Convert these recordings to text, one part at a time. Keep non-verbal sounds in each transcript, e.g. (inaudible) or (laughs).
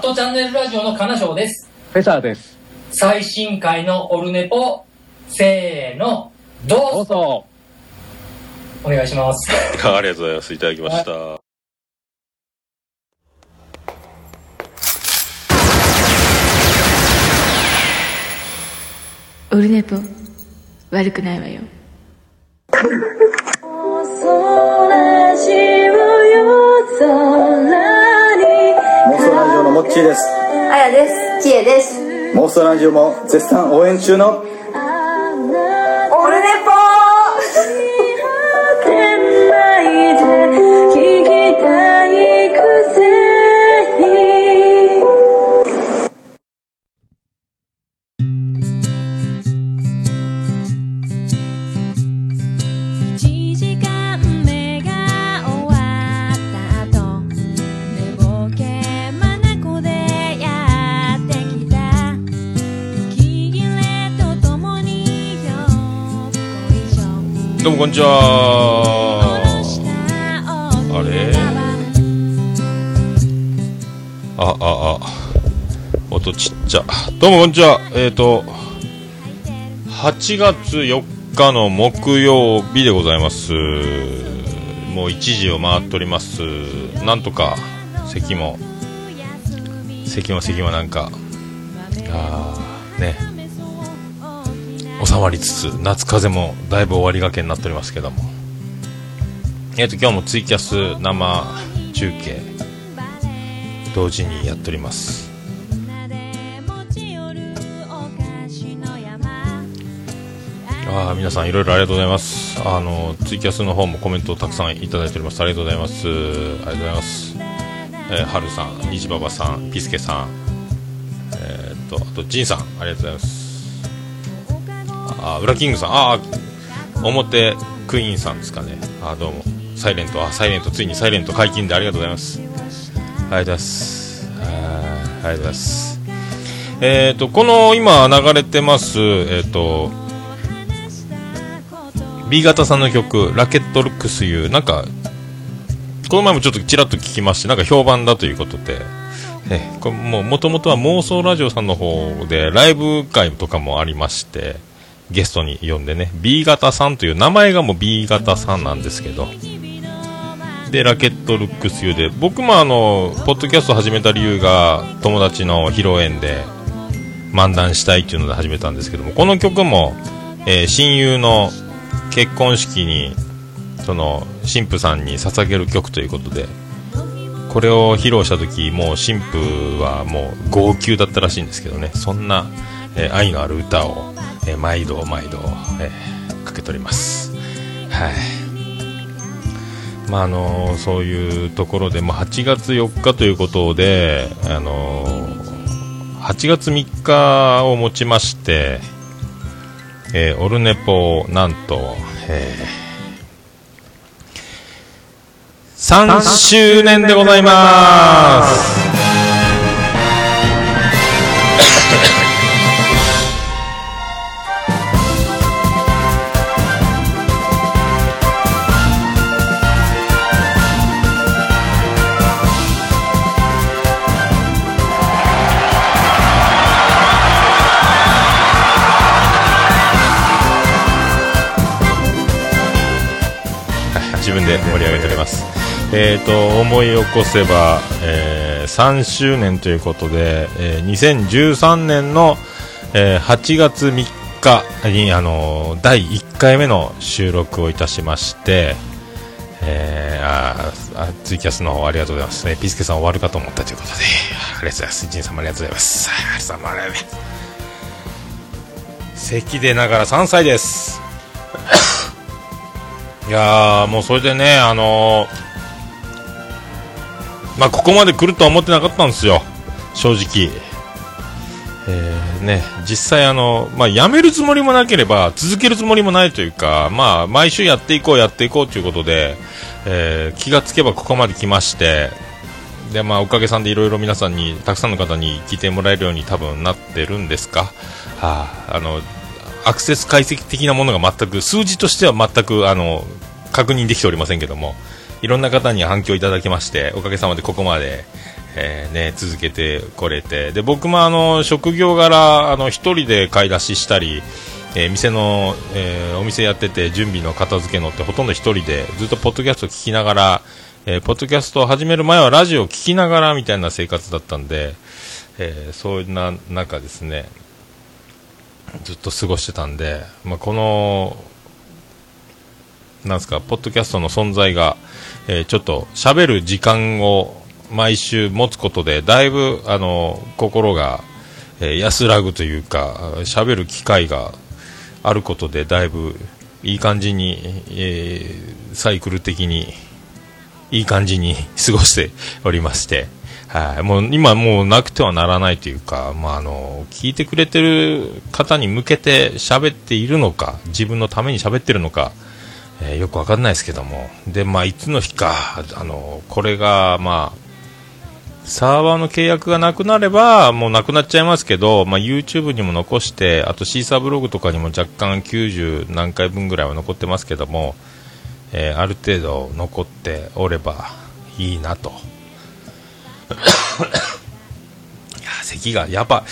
ットチャンネルラジオの金賞です。フェザーです。最新回のオルネポ、せーの、どどうぞうぞ。お願いします。あありがとうございます。いただきました。オルネポ悪くないわよ想ラジオのモッチーですあやです。ちえです。妄想ラジオも絶賛応援中のこんにちは。あれ？あ、あ、あ、音ちっちゃ。どうもこんにちは。えっ、ー、と、8月4日の木曜日でございます。もう1時を回っております。なんとか、咳も、咳も咳もなんか、あーね、収まりつつ、夏風邪もだいぶ終わりがけになっておりますけども。えっ、と、今日もツイキャス生中継、同時にやっております。ああ、皆さんいろいろありがとうございます。あの、ツイキャスの方もコメントをたくさんいただいております。ありがとうございます。ありがとうございます。えー、はるさん、にじばばさん、ピスケさん、えーっと、あと、ジンさん、ありがとうございます。あ、ウラキングさん、あ、表クイーンさんですかね。あ、どうも。サイレント、あ、サイレント、ついにサイレント解禁でありがとうございます。ありがとうございます。ありがとうございます。えっ、と、この今流れてます、えっ、と、B 型さんの曲、ラケットルックスユー、なんか、この前もちょっとちらっと聞きまして、なんか評判だということで、えこれもう元々は妄想ラジオさんの方でライブ会とかもありまして、ゲストに呼んでね、B 型さんという名前がもう B 型さんなんですけど、で、ラケットルックスユーで、僕もあの、ポッドキャスト始めた理由が、友達の披露宴で、漫談したいっていうので始めたんですけども、この曲も、えー親友の結婚式に、その、神父さんに捧げる曲ということで、これを披露した時もう神父はもう号泣だったらしいんですけどね。そんな、えー愛のある歌を、えー毎度毎度、えーかけております。はい。まああのそういうところで、まあ、8月4日ということで、あの8月3日をもちまして、えーオルネポなんと、えー3周年でございます。えー、と思い起こせば、えー3周年ということで、えー2013年の、えー8月3日に、あのー第1回目の収録をいたしまして、えーあーあツイキャスの方ありがとうございます、ね、ピスケさん終わるかと思ったということで。ありがとうございます。ジンさんもありがとうございます。ありがとうございますありがとうございます。咳でながら3歳です。(laughs) いやーもうそれでね、あのーまあ、ここまで来るとは思ってなかったんですよ、正直。えーね、実際あの、まあ、やめるつもりもなければ、続けるつもりもないというか、まあ、毎週やっていこう、やっていこうということで、えー気がつけばここまで来まして、で、まあ、おかげさんでいろいろ皆さんに、たくさんの方に聞いてもらえるように多分なってるんですか？はあ、あの、アクセス解析的なものが全く、数字としては全く、あの、確認できておりませんけども、いろんな方に反響いただきまして、おかげさまでここまで、えーね、続けてこれて。で僕もあの職業柄あの一人で買い出ししたり、えー店の、えーお店やってて準備の片付けのってほとんど一人でずっとポッドキャスト聞きながら、えーポッドキャストを始める前はラジオを聞きながらみたいな生活だったんで、えーそういうな中ですねずっと過ごしてたんで、まあ、このなんですかポッドキャストの存在が、えーちょっと喋る時間を毎週持つことでだいぶあの心が、えー安らぐというか喋る機会があることでだいぶいい感じに、えーサイクル的にいい感じに過ごしておりまして、はい、もう今もうなくてはならないというか、まあ、あの、聞いてくれてる方に向けて喋っているのか、自分のために喋ってるのか、えーよくわかんないですけども。で、まあ、いつの日か、あの、これが、まあ、サーバーの契約がなくなれば、もうなくなっちゃいますけど、まあ、YouTube にも残して、あとシーサーブログとかにも若干90何回分ぐらいは残ってますけども、えーある程度残っておればいいなと。いや、咳が、やっぱ、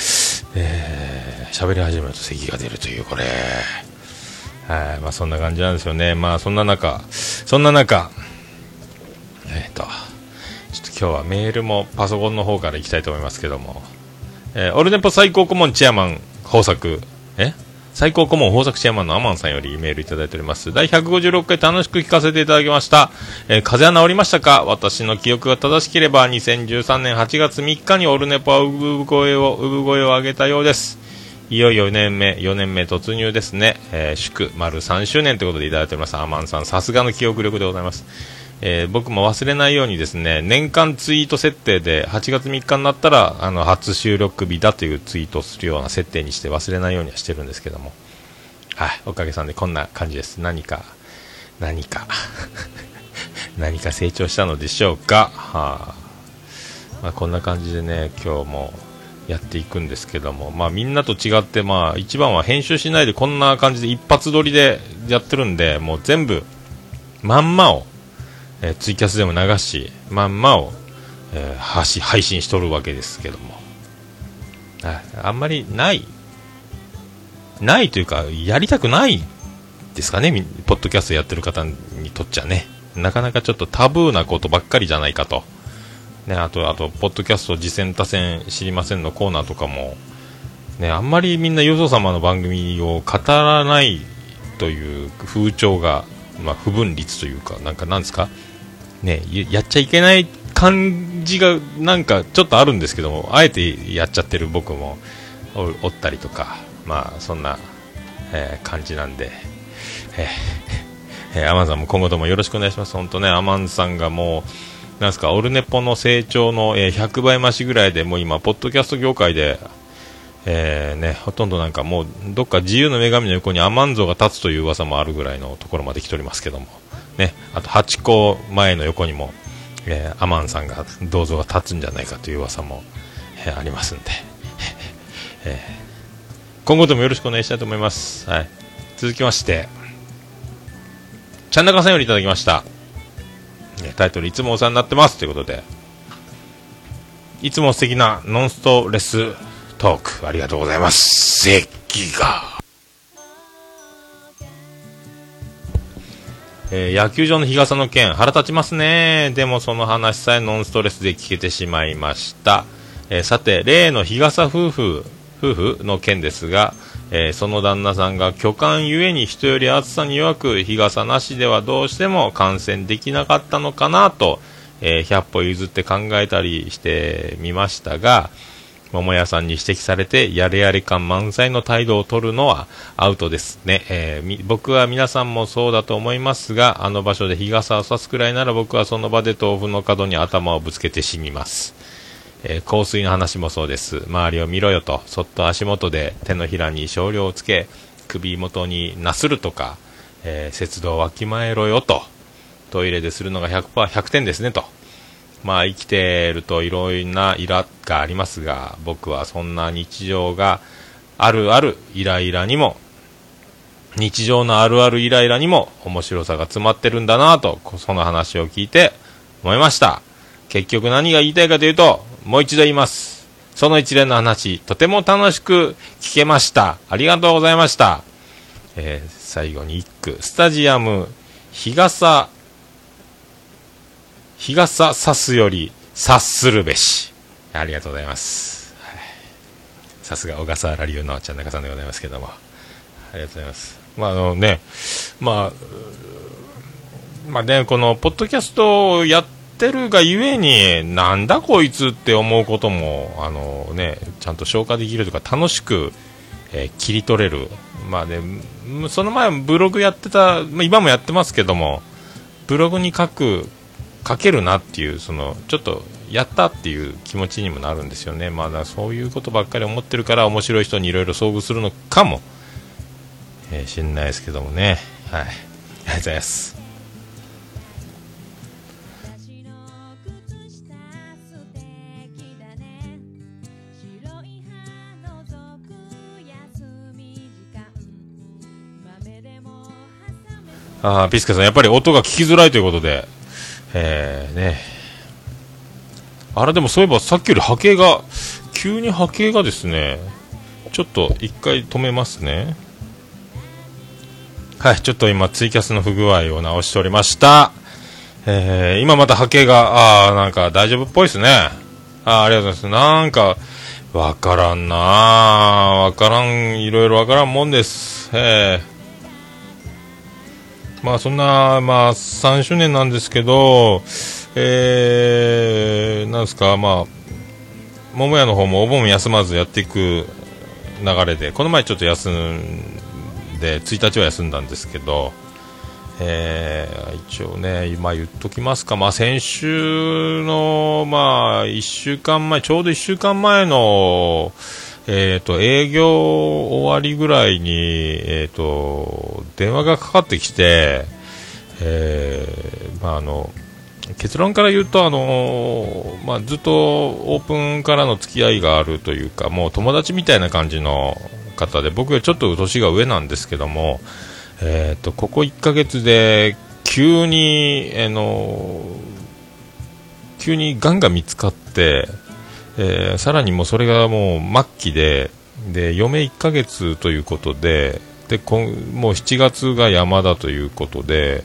えー喋り始めると咳が出るという、これ。はい、まあそんな感じなんですよね。まあそんな中、そんな中、えっ、と、ちょっと今日はメールもパソコンの方から行きたいと思いますけども、えーオルネポ最高顧問チェアマン豊作、え？最高顧問豊作チェアマンのアマンさんよりメールいただいております。第156回楽しく聞かせていただきました。えー風邪は治りましたか？私の記憶が正しければ2013年8月3日にオルネポは産声を、産声を上げたようです。いよいよ4年目、4年目突入ですね。えー祝丸3周年ということでいただいております。アマンさん、さすがの記憶力でございます。えー僕も忘れないようにですね、年間ツイート設定で8月3日になったら、あの、初収録日だというツイートをするような設定にして忘れないようにはしてるんですけども。はい、おかげさんでこんな感じです。何か、何か、(laughs) 何か成長したのでしょうか。はあまあ、こんな感じでね、今日もやっていくんですけども、まあみんなと違って、まあ一番は編集しないでこんな感じで一発撮りでやってるんで、もう全部、まんまを、えーツイキャスでも流し、まんまを、えー配信しとるわけですけども。あんまりない、ないというか、やりたくないですかね、ポッドキャストやってる方にとっちゃね。なかなかちょっとタブーなことばっかりじゃないかと。ね、あと、あと、ポッドキャスト、次戦多戦知りませんのコーナーとかも、ね、あんまりみんな、よそ様の番組を語らないという風潮が、まあ、不分率というか、なんか、なんですか、ね、やっちゃいけない感じが、なんか、ちょっとあるんですけども、あえてやっちゃってる僕もおおったりとか、まあ、そんな、えー感じなんで、ええーアマンさんも今後ともよろしくお願いします。本当ね、アマンさんがもう、なんすか、オルネポの成長の、え100倍増しぐらいで、もう今、ポッドキャスト業界で、えーね、ほとんどなんかもう、どっか自由の女神の横にアマン像が立つという噂もあるぐらいのところまで来ておりますけども、ね、あと、ハチ公前の横にも、えーアマンさんが、銅像が立つんじゃないかという噂も、えーありますんで、(laughs) えー今後ともよろしくお願いしたいと思います。はい。続きまして、ちゃんなかさんよりいただきました。ねタイトル、いつもお世話になってますということで、いつも素敵なノンストレストーク、ありがとうございます。咳が。えー野球場の日傘の件、腹立ちますね。でもその話さえノンストレスで聞けてしまいました。えーさて、例の日傘夫婦、夫婦の件ですが、えーその旦那さんが巨漢ゆえに人より暑さに弱く、日傘なしではどうしても感染できなかったのかなと、えー100歩譲って考えたりしてみましたが、桃屋さんに指摘されて、やれやれ感満載の態度を取るのはアウトですね。えー僕は皆さんもそうだと思いますが、あの場所で日傘を差すくらいなら僕はその場で豆腐の角に頭をぶつけて死にます。えー香水の話もそうです。周りを見ろよと、そっと足元で手のひらに少量をつけ、首元になするとか、えー節道をわきまえろよと、トイレでするのが100%、100点ですねと。まあ生きてるといろいろなイラがありますが、僕はそんな日常があるあるイライラにも、日常のあるあるイライラにも面白さが詰まってるんだなと、その話を聞いて思いました。結局何が言いたいかというと、もう一度言います。その一連の話、とても楽しく聞けました。ありがとうございました。えー最後に一句。スタジアム、日傘、日傘さすより察するべし。ありがとうございます。はいさすが小笠原流のちゃん中さんでございますけども。ありがとうございます。まあ、あのね、まあ、まあね、この、ポッドキャストをやっててるがゆえに、なんだこいつって思うことも、あのね、ちゃんと消化できるとか、楽しく、えー切り取れる。まあね、その前ブログやってた、まあ今もやってますけども、ブログに書く、書けるなっていう、その、ちょっと、やったっていう気持ちにもなるんですよね。まあだそういうことばっかり思ってるから、面白い人にいろいろ遭遇するのかも、えー、知んないですけどもね。はい。ありがとうございます。あーピスケさん、やっぱり音が聞きづらいということで、えー、ね。あれでもそういえばさっきより波形が、急に波形がですね、ちょっと一回止めますね。はい、ちょっと今ツイキャスの不具合を直しておりました。えー、今また波形が、あーなんか大丈夫っぽいですね。あーありがとうございます。なんか、わからんなーわからん、いろいろわからんもんです。えー。まあそんな、まあ3周年なんですけど、えー、なんですか、まあ、桃屋の方もお盆休まずやっていく流れで、この前ちょっと休んで、1日は休んだんですけど、えー一応ね、今言っときますか、まあ、先週の、まあ、1週間前、ちょうど1週間前の、えー、と営業終わりぐらいに、えー、と電話がかかってきて、えーまあ、あの結論から言うと、あのまあ、ずっとオープンからの付き合いがあるというかもう友達みたいな感じの方で僕よりちょっと年が上なんですけども、えー、とここ1ヶ月で急に、あの急にがんが見つかって、えーさらにもうそれがもう末期でで嫁1ヶ月ということでで今もう7月が山だということで、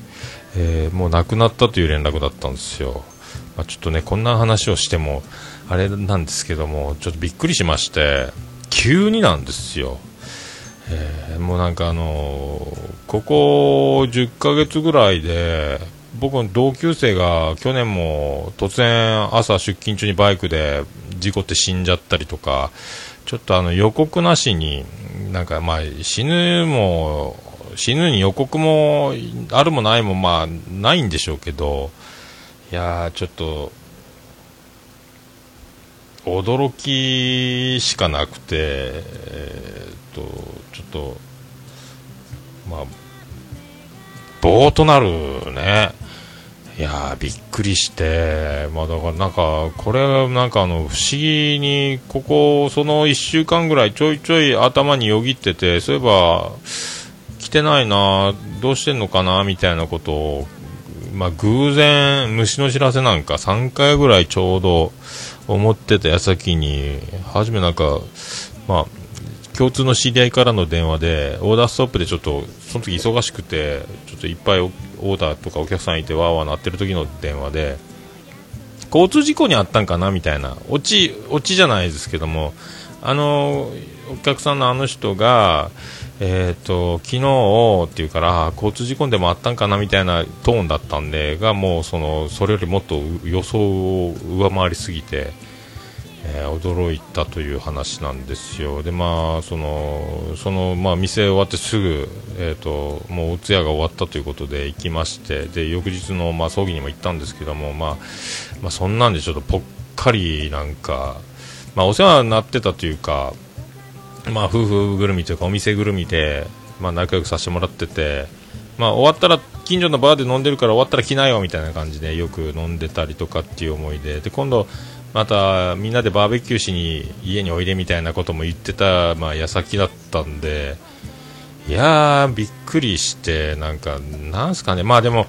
えーもう亡くなったという連絡だったんですよ、まあ、ちょっとねこんな話をしてもあれなんですけどもちょっとびっくりしまして急になんですよ、えーもうなんかあのーここ10ヶ月ぐらいで僕の同級生が去年も突然朝出勤中にバイクで事故って死んじゃったりとかちょっとあの予告なしになんかまあ死ぬも死ぬに予告もあるもないもまあないんでしょうけどいやーちょっと驚きしかなくてえっとちょっとまあぼーっとなるね。いやびっくりして、まあ、だからなんか、これ、なんかあの不思議に、ここ、その1週間ぐらい、ちょいちょい頭によぎってて、そういえば、来てないな、どうしてんのかな、みたいなことを、まあ、偶然、虫の知らせなんか3回ぐらいちょうど思ってた矢先に、初めなんか、まあ、共通の知り合いからの電話で、オーダーストップでちょっと、その時忙しくて、ちょっといっぱいオーダーとかお客さんいて、わーわー鳴ってる時の電話で、交通事故にあったんかなみたいな、オチ、オチじゃないですけども、あの、お客さんのあの人が、えっ、と、昨日っていうから、交通事故でもあったんかなみたいなトーンだったんで、がもうその、それよりもっと予想を上回りすぎて、えー驚いたという話なんですよ。で、まあ、その、その、まあ、店終わってすぐ、えっ、と、もうお通夜が終わったということで行きまして、で、翌日の、まあ、葬儀にも行ったんですけども、まあ、まあ、そんなんでちょっとぽっかりなんか、まあ、お世話になってたというか、まあ、夫婦ぐるみというか、お店ぐるみで、まあ、仲良くさせてもらってて、まあ、終わったら、近所のバーで飲んでるから終わったら来なよみたいな感じでよく飲んでたりとかっていう思いで、で、今度、またみんなでバーベキューしに家においでみたいなことも言ってた、まあ、矢先だったんで、いやー、びっくりして、なんか、なんすかね、まあでも、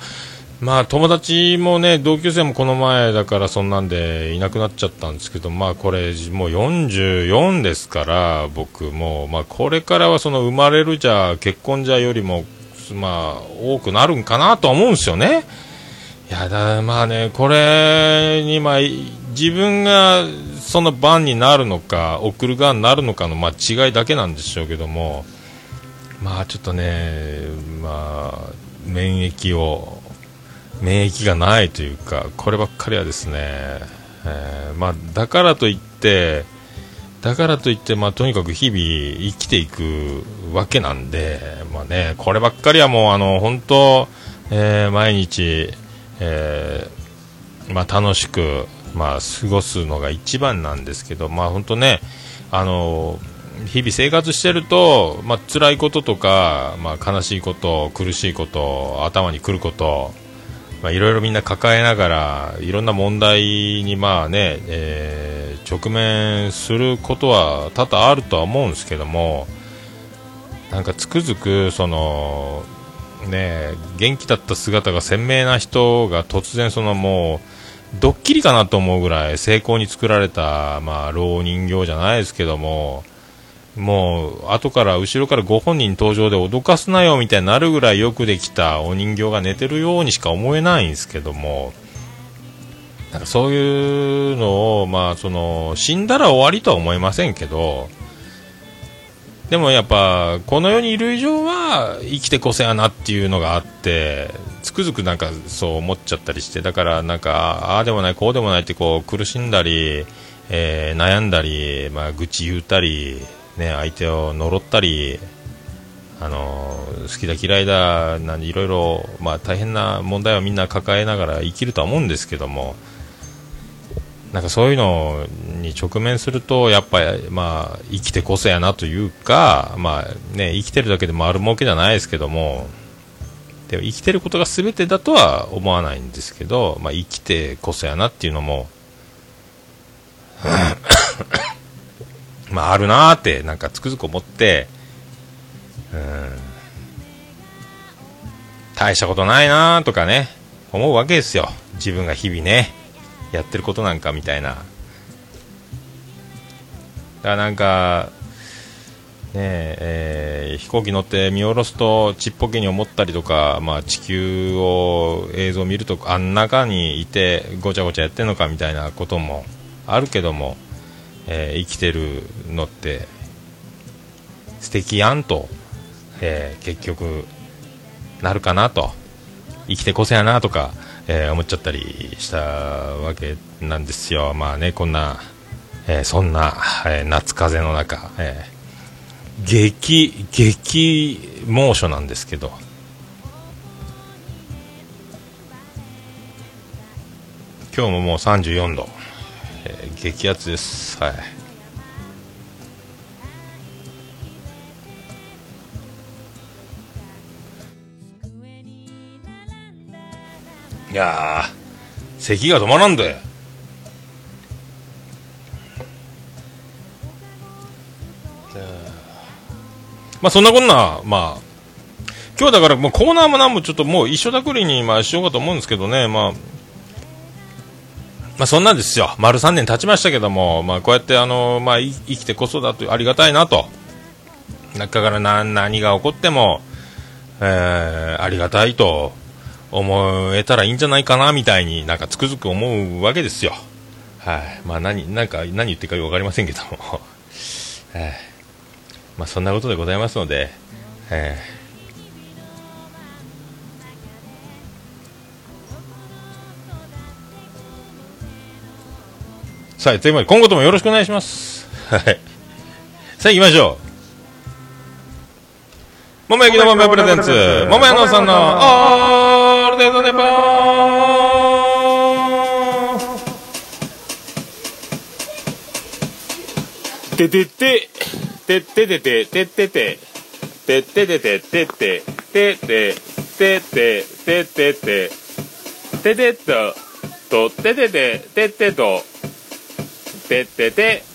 まあ友達もね同級生もこの前だからそんなんでいなくなっちゃったんですけどまあこれもう44ですから僕もまあこれからはその生まれるじゃ結婚じゃよりもまあ多くなるんかなと思うんですよね。いやだまあねこれにまあ自分がその番になるのか送る側になるのかのまあ違いだけなんでしょうけどもまあちょっとねまあ免疫を免疫がないというかこればっかりはですね、えーまあ、だからといってだからといって、まあ、とにかく日々生きていくわけなんで、まあね、こればっかりはもうあの本当、えー毎日、えーまあ、楽しく、まあ、過ごすのが一番なんですけど、まあ、本当ねあの日々生活してると、まあ辛いこととか、まあ、悲しいこと苦しいこと頭にくることまあ、いろいろみんな抱えながらいろんな問題にまあね、えー直面することは多々あるとは思うんですけどもなんかつくづくそのね元気だった姿が鮮明な人が突然そのもうドッキリかなと思うぐらい成功に作られたまあ老人形じゃないですけどももう後から後ろからご本人登場で脅かすなよみたいになるぐらいよくできたお人形が寝てるようにしか思えないんですけどもなんかそういうのを、まあ、その死んだら終わりとは思いませんけどでもやっぱこの世にいる以上は生きてこそやなっていうのがあってつくづくなんかそう思っちゃったりしてだからなんかああでもないこうでもないってこう苦しんだり、えー悩んだり、まあ、愚痴言ったり、ね、相手を呪ったりあの好きだ嫌いだなんいろいろ、まあ、大変な問題をみんな抱えながら生きるとは思うんですけどもなんかそういうのに直面するとやっぱり、まあ、生きてこそやなというか、まあね、生きてるだけで丸儲けじゃないですけどもでも生きてることが全てだとは思わないんですけど、まあ、生きてこそやなっていうのもまああるなーってなんかつくづく思ってうん大したことないなーとかね思うわけですよ。自分が日々ね。やってることなんかみたいな。だからなんかねええー飛行機乗って見下ろすとちっぽけに思ったりとか、まあ、地球を映像を見るとあん中にいてごちゃごちゃやってるのかみたいなこともあるけども、えー生きてるのって素敵やんと、えー結局なるかなと。生きてこそやなとか、えー思っちゃったりしたわけなんですよ。まあねこんな、えーそんな、えー夏風の中、えー激激猛暑なんですけど。今日ももう34度、えー激アツです。はい。いや咳が止まらんでまあそんなこんな、まあ、今日だからもうコーナーもなんもちょっともう一緒だくりにまあしようかと思うんですけどね、まあ、まあそんなんですよ。丸3年経ちましたけども、まあこうやってあの、まあ生きてこそだとありがたいなと。中からな何が起こっても、えー、ありがたいと思えたらいいんじゃないかなみたいになんかつくづく思うわけですよ。はい。まあ何、なんか何言ってるかよくわかりませんけども。(laughs) はい。まあそんなことでございますので、えーさあ、というわけで今後ともよろしくお願いします。(laughs) はい。さあ行きましょう。桃焼きの桃屋プレゼンツ、桃屋のさんのオールデイトネポーててて、てっててて、てってて、てっててて、てって、てって、てって、てってて、ててっと、と、ててて、てってと、てってて、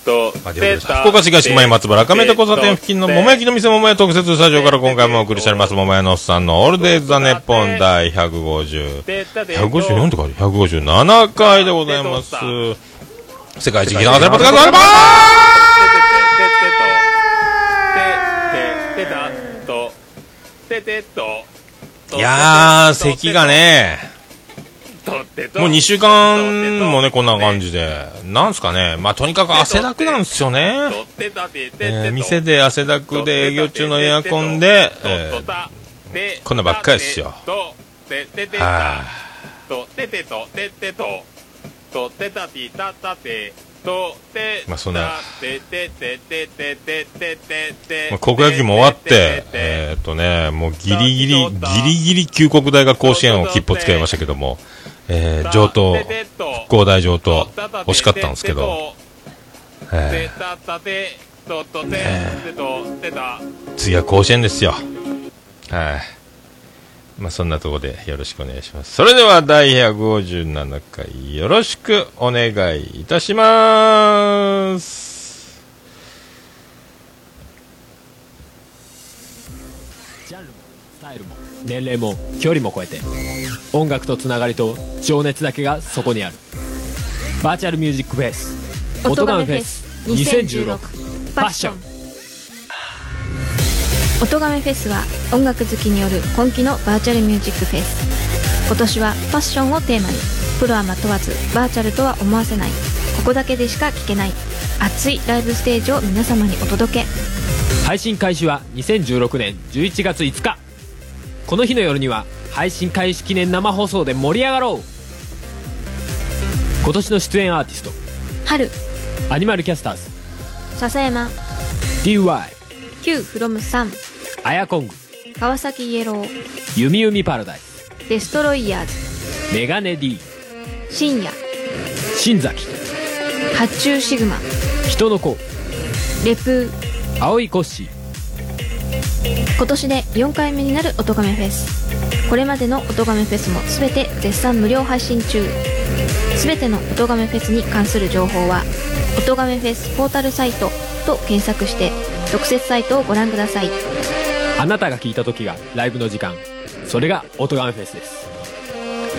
と福岡市東区前松原赤目と交差点付近の桃焼きの店桃屋特設スタジオから今回もお送りしております。桃屋のおっさんのオールデイズ・ザ・ネッポン第150 154って書いて157回でございます。世界一聞き流せるポッドキャストアルバーいやー咳がねもう2週間もねこんな感じで。なんすかね。まあとにかく汗だくなんですよね。えー店で汗だくで営業中のエアコンで、えーこんなばっかりですよ。はあ。まあそんな。まあ高校野球も終わって、えーっとね、もうギリギリ、ギリギリ旧国大が甲子園を切符をつけましたけども、えー、上等、復興大上等、惜しかったんですけど、えー、次は甲子園ですよ。はい。まあそんなところでよろしくお願いします。それでは第157回よろしくお願いいたします。ジャンルもスタイルも年齢も距離も超えて音楽とつながりと情熱だけがそこにある。バーチャルミュージックフェス音ガメフェス2016パッション。音亀フェスは音楽好きによる今季のバーチャルミュージックフェス。今年はファッションをテーマにプロアマ問わずバーチャルとは思わせない。ここだけでしか聞けない熱いライブステージを皆様にお届け。配信開始は2016年11月5日この日の夜には配信開始記念生放送で盛り上がろう。今年の出演アーティスト。春。アニマルキャスターズ。笹山。DY Q from 3アヤコング。川崎イエロー。ユミユミパラダイス。デストロイヤーズ。メガネ D 深夜。新崎。発注シグマ。人の子。レプ。ー青いコッシー今年で4回目になる音亀フェス。これまでの音亀フェスも全て絶賛無料配信中。全ての音亀フェスに関する情報は「音亀フェスポータルサイト」と検索して特設サイトをご覧ください。あなたが聞いた時がライブの時間。それが音ガメフェスです。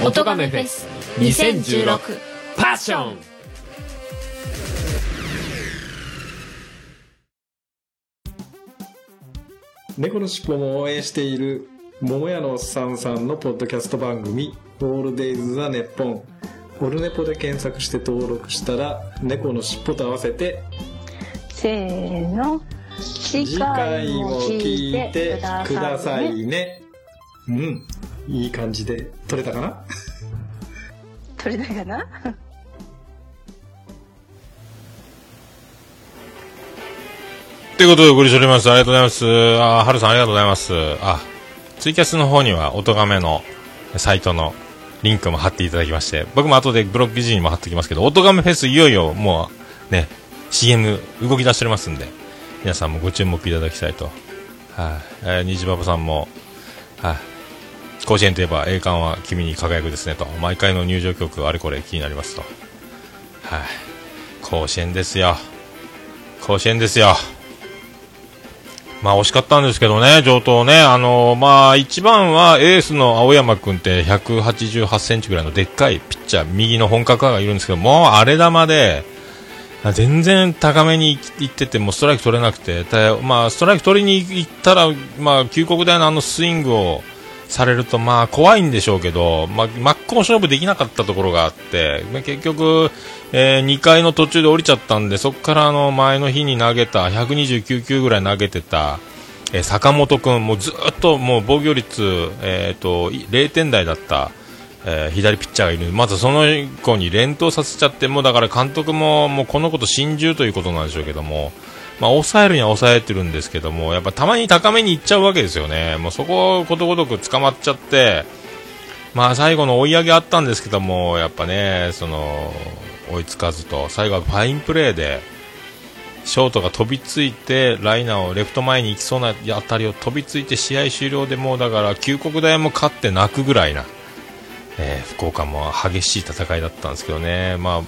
音ガメフェス。2016パッション猫のしっぽも応援している桃屋のおっさんさんのポッドキャスト番組「オールデイズ・ザ・ネッポン」オルネポで検索して登録したら猫のしっぽと合わせてせーの。次次回も聞いてくださいね。うん。いい感じで撮れたかな？取れたかな？ということでお送りしております。ありがとうございます。あ、はるさんありがとうございます。あ、ツイキャスの方には、音亀のサイトのリンクも貼っていただきまして、僕も後でブログ記事にも貼っておきますけど、音亀フェスいよいよもうね、CM 動き出しておりますんで、皆さんもご注目いただきたいと。はい、えー、虹パパさんも、はい、甲子園といえば栄冠は君に輝くですねと、毎回の入場曲あれこれ気になりますと。はい、甲子園ですよ。甲子園ですよ。まあ惜しかったんですけどね、上等ね。あのまあ一番はエースの青山君って188センチぐらいのでっかいピッチャー、右の本格派がいるんですけど、もう荒れ玉で、全然高めにいっててもストライク取れなくて、まあストライク取りに行ったら、まあ旧国大のあのスイングをされるとまあ怖いんでしょうけど、まあ真っ向勝負できなかったところがあって、まあ結局、えー2回の途中で降りちゃったんで、そこからあの前の日に投げた129球ぐらい投げてた、えー坂本君、もずっともう防御率、えー、と0点台だった、えー左ピッチャーがいる。まずその子に連投させちゃって、もうだから監督ももうこのこと心中ということなんでしょうけども、まあ、抑えるには抑えてるんですけども、やっぱたまに高めに行っちゃうわけですよね、もうそこをことごとく捕まっちゃって、まあ最後の追い上げあったんですけども、やっぱね、その追いつかずと、最後はファインプレーで、ショートが飛びついて、ライナーをレフト前に行きそうな当たりを飛びついて、試合終了でもうだから、旧国大も勝って泣くぐらいな、えー福岡も激しい戦いだったんですけどね、ま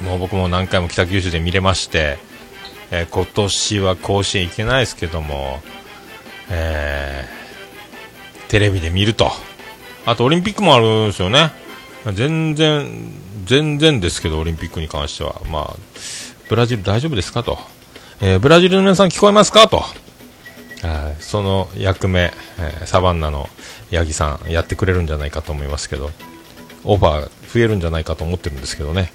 あ、もう僕も何回も北九州で見れまして、えー今年は甲子園行けないですけども、えーテレビで見ると。あとオリンピックもあるんですよね。全然、全然ですけど、オリンピックに関しては。まあ、ブラジル大丈夫ですかと。えーブラジルの皆さん聞こえますかと。その役目、えーサバンナの八木さんやってくれるんじゃないかと思いますけど、オファー増えるんじゃないかと思ってるんですけどね。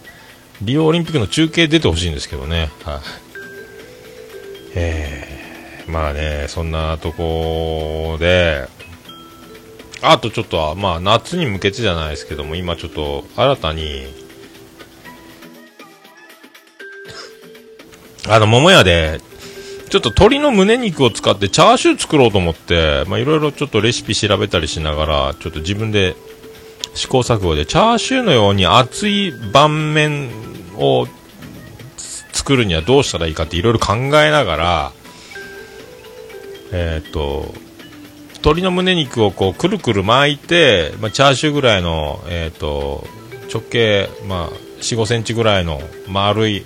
リオオリンピックの中継出てほしいんですけどね。はい。えー、まあね、そんなとこで、あとちょっとは、まあ夏に向けてじゃないですけども、今ちょっと新たに、あの、桃屋で、ちょっと鶏の胸肉を使ってチャーシュー作ろうと思って、まあいろいろちょっとレシピ調べたりしながら、ちょっと自分で試行錯誤で、チャーシューのように厚い盤面を作るにはどうしたらいいかっていろいろ考えながら、えーっと、鶏の胸肉をこうくるくる巻いて、まあ、チャーシューぐらいの、えーっと、直径、まあ、4、5センチぐらいの丸い、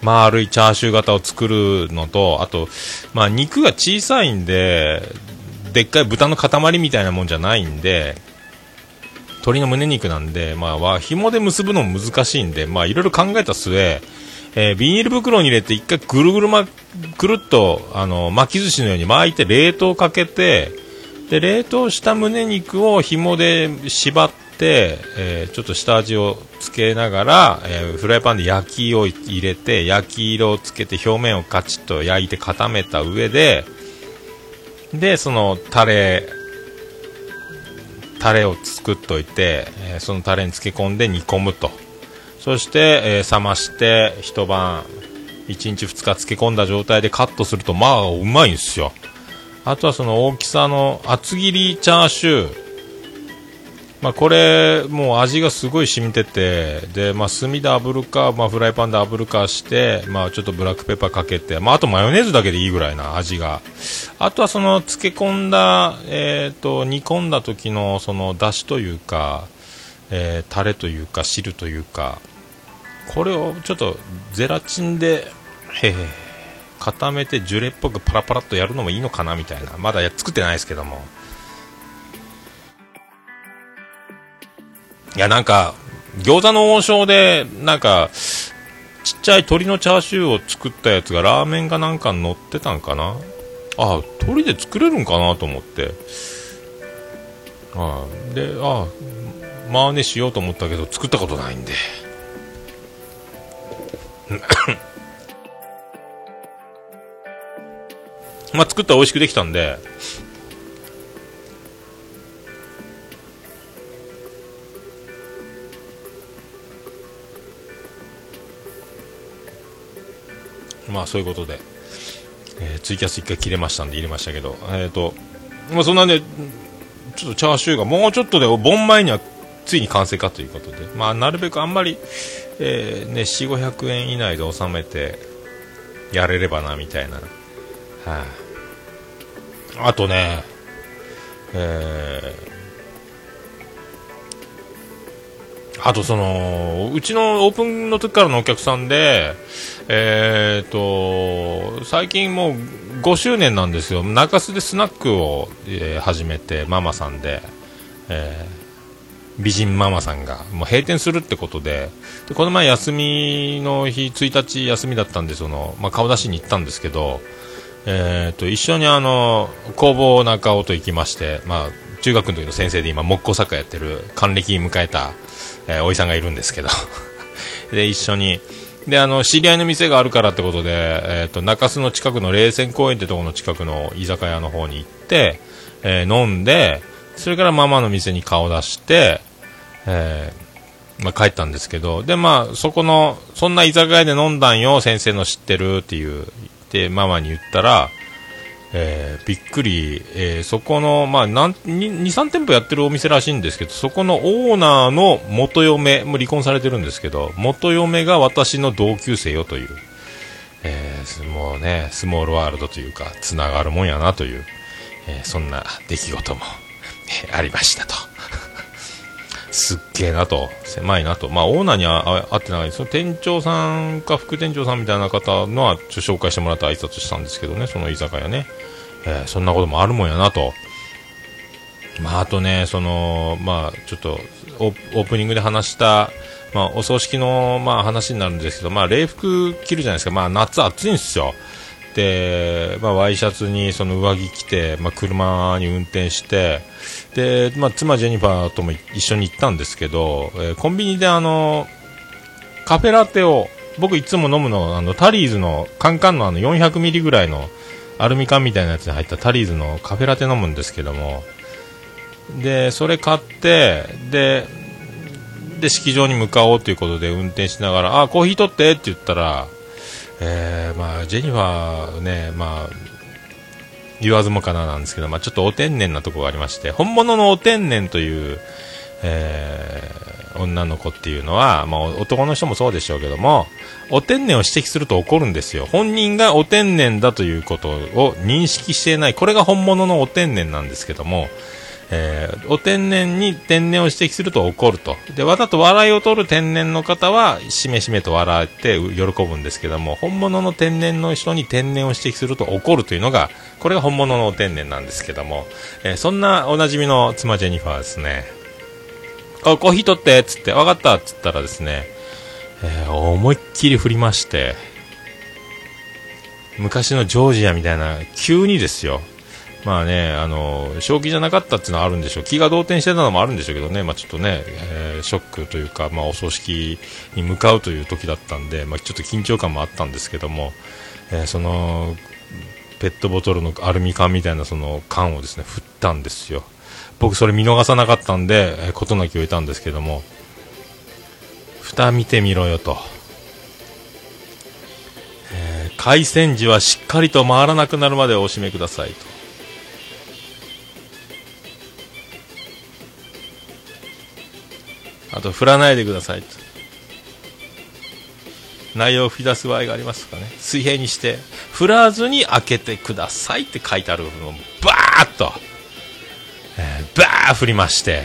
丸いチャーシュー型を作るのと、あと、まあ、肉が小さいんで、でっかい豚の塊みたいなもんじゃないんで、鶏の胸肉なんで、まあ、紐で結ぶのも難しいんで、まあ、いろいろ考えた末、えービニール袋に入れて一回ぐるぐるま、くるっと、あの、巻き寿司のように巻いて冷凍かけて、で、冷凍した胸肉を紐で縛って、えーちょっと下味をつけながら、えーフライパンで焼きを入れて、焼き色をつけて表面をカチッと焼いて固めた上で、で、そのタレ、タレを作っといて、えそのタレに漬け込んで煮込むと。そして、えー冷まして一晩、1日2日漬け込んだ状態でカットすると、まあ、うまいんですよ。あとはその大きさの厚切りチャーシュー。まあ、これ、もう味がすごい染みてて、で、まあ、炭で炙るか、まあ、フライパンで炙るかして、まあ、ちょっとブラックペッパーかけて、まあ、あとマヨネーズだけでいいぐらいな味が。あとはその漬け込んだ、えっ、と、煮込んだ時のその出汁というか、えータレというか汁というか、これをちょっとゼラチンで、固めてジュレっぽくパラパラっとやるのもいいのかなみたいな。まだ作ってないですけども。いや、なんか、餃子の王将で、なんか、ちっちゃい鶏のチャーシューを作ったやつがラーメンかなんか乗ってたんかな？あ鶏で作れるんかなと思って。あで、あ真似しようと思ったけど、作ったことないんで。まあ、作ったら美味しくできたんで、まあそういうことで、えーツイキャス一回切れましたんで入れましたけど、えっ、と、まあそんなんで、ちょっとチャーシューがもうちょっとで盆前にはついに完成かということで、まあなるべくあんまり、えーね、4、500円以内で収めてやれればなみたいな。はい、あとね、えーあとその、うちのオープンの時からのお客さんで、えー、と、最近もう5周年なんですよ。中洲でスナックを、えー始めて、ママさんで、えー美人ママさんが、もう閉店するってことで、で、この前休みの日、1日休みだったんで、その、まあ、顔出しに行ったんですけど、えー、と、一緒にあの、工房中尾と行きまして、まあ、中学の時の先生で今、木工作家やってる、還暦迎えた、えーおじさんがいるんですけど、(laughs) で、一緒に、で、あの、知り合いの店があるからってことで、えっ、と、中洲の近くの冷泉公園ってところの近くの居酒屋の方に行って、えー飲んで、それからママの店に顔出して、えーまあ、帰ったんですけど、で、まあ、そこの、そんな居酒屋で飲んだんよ、先生の知ってるっていう、で、ママに言ったら、えーびっくり、えーそこの、まあ、なん2、3店舗やってるお店らしいんですけど、そこのオーナーの元嫁、もう離婚されてるんですけど、元嫁が私の同級生よという、えーもうね、スモールワールドというか、つながるもんやなという、えーそんな出来事も、(laughs) ありましたと。すっげえなと、狭いなと。まあ、オーナーには会ってないその店長さんか副店長さんみたいな方のは、ちょ紹介してもらって挨拶したんですけどね、その居酒屋ね。えーそんなこともあるもんやなと。まあ、あとね、その、まあ、ちょっと、オーオープニングで話した、まあ、お葬式の、まあ、話になるんですけど、まあ、礼服着るじゃないですか。まあ、夏暑いんですよ。で、まあ、ワイシャツにその上着着て、まあ、車に運転して、で、まあ、妻ジェニファーとも一緒に行ったんですけど、えーコンビニであの、カフェラテを、僕いつも飲むの、あの、タリーズの、カンカンのあの、400ミリぐらいの、アルミ缶みたいなやつに入ったタリーズのカフェラテ飲むんですけども、で、それ買って、で、で、式場に向かおうということで運転しながら、あ、コーヒー取ってって言ったら、えー、まあ、ジェニファーね、まあ、言わずもかななんですけど、まあ、ちょっとお天然なところがありまして、本物のお天然という、えー女の子っていうのは、まあ、男の人もそうでしょうけども、お天然を指摘すると怒るんですよ。本人がお天然だということを認識していない。これが本物のお天然なんですけども、えーお天然に天然を指摘すると怒ると。で、わざと笑いを取る天然の方は、しめしめと笑って喜ぶんですけども、本物の天然の人に天然を指摘すると怒るというのが、これが本物のお天然なんですけども、えーそんなおなじみの妻ジェニファーですね。あ、コーヒー取ってっつって、わかったっつったらですね、えー思いっきり振りまして、昔のジョージアみたいな、急にですよ。まあね、あの、正気じゃなかったっていうのはあるんでしょう。気が動転してたのもあるんでしょうけどね、まあちょっとね、えーショックというか、まあお葬式に向かうという時だったんで、まあちょっと緊張感もあったんですけども、えーその、ペットボトルのアルミ缶みたいなその缶をですね、振ったんですよ。僕それ見逃さなかったんで、えー事なきを得たんですけども、蓋見てみろよと。えー回線時はしっかりと回らなくなるまでお締めくださいと。あと、振らないでくださいと。内容を吹き出す場合がありますとかね。水平にして、振らずに開けてくださいって書いてあるのをバーッと、えーバーッ振りまして、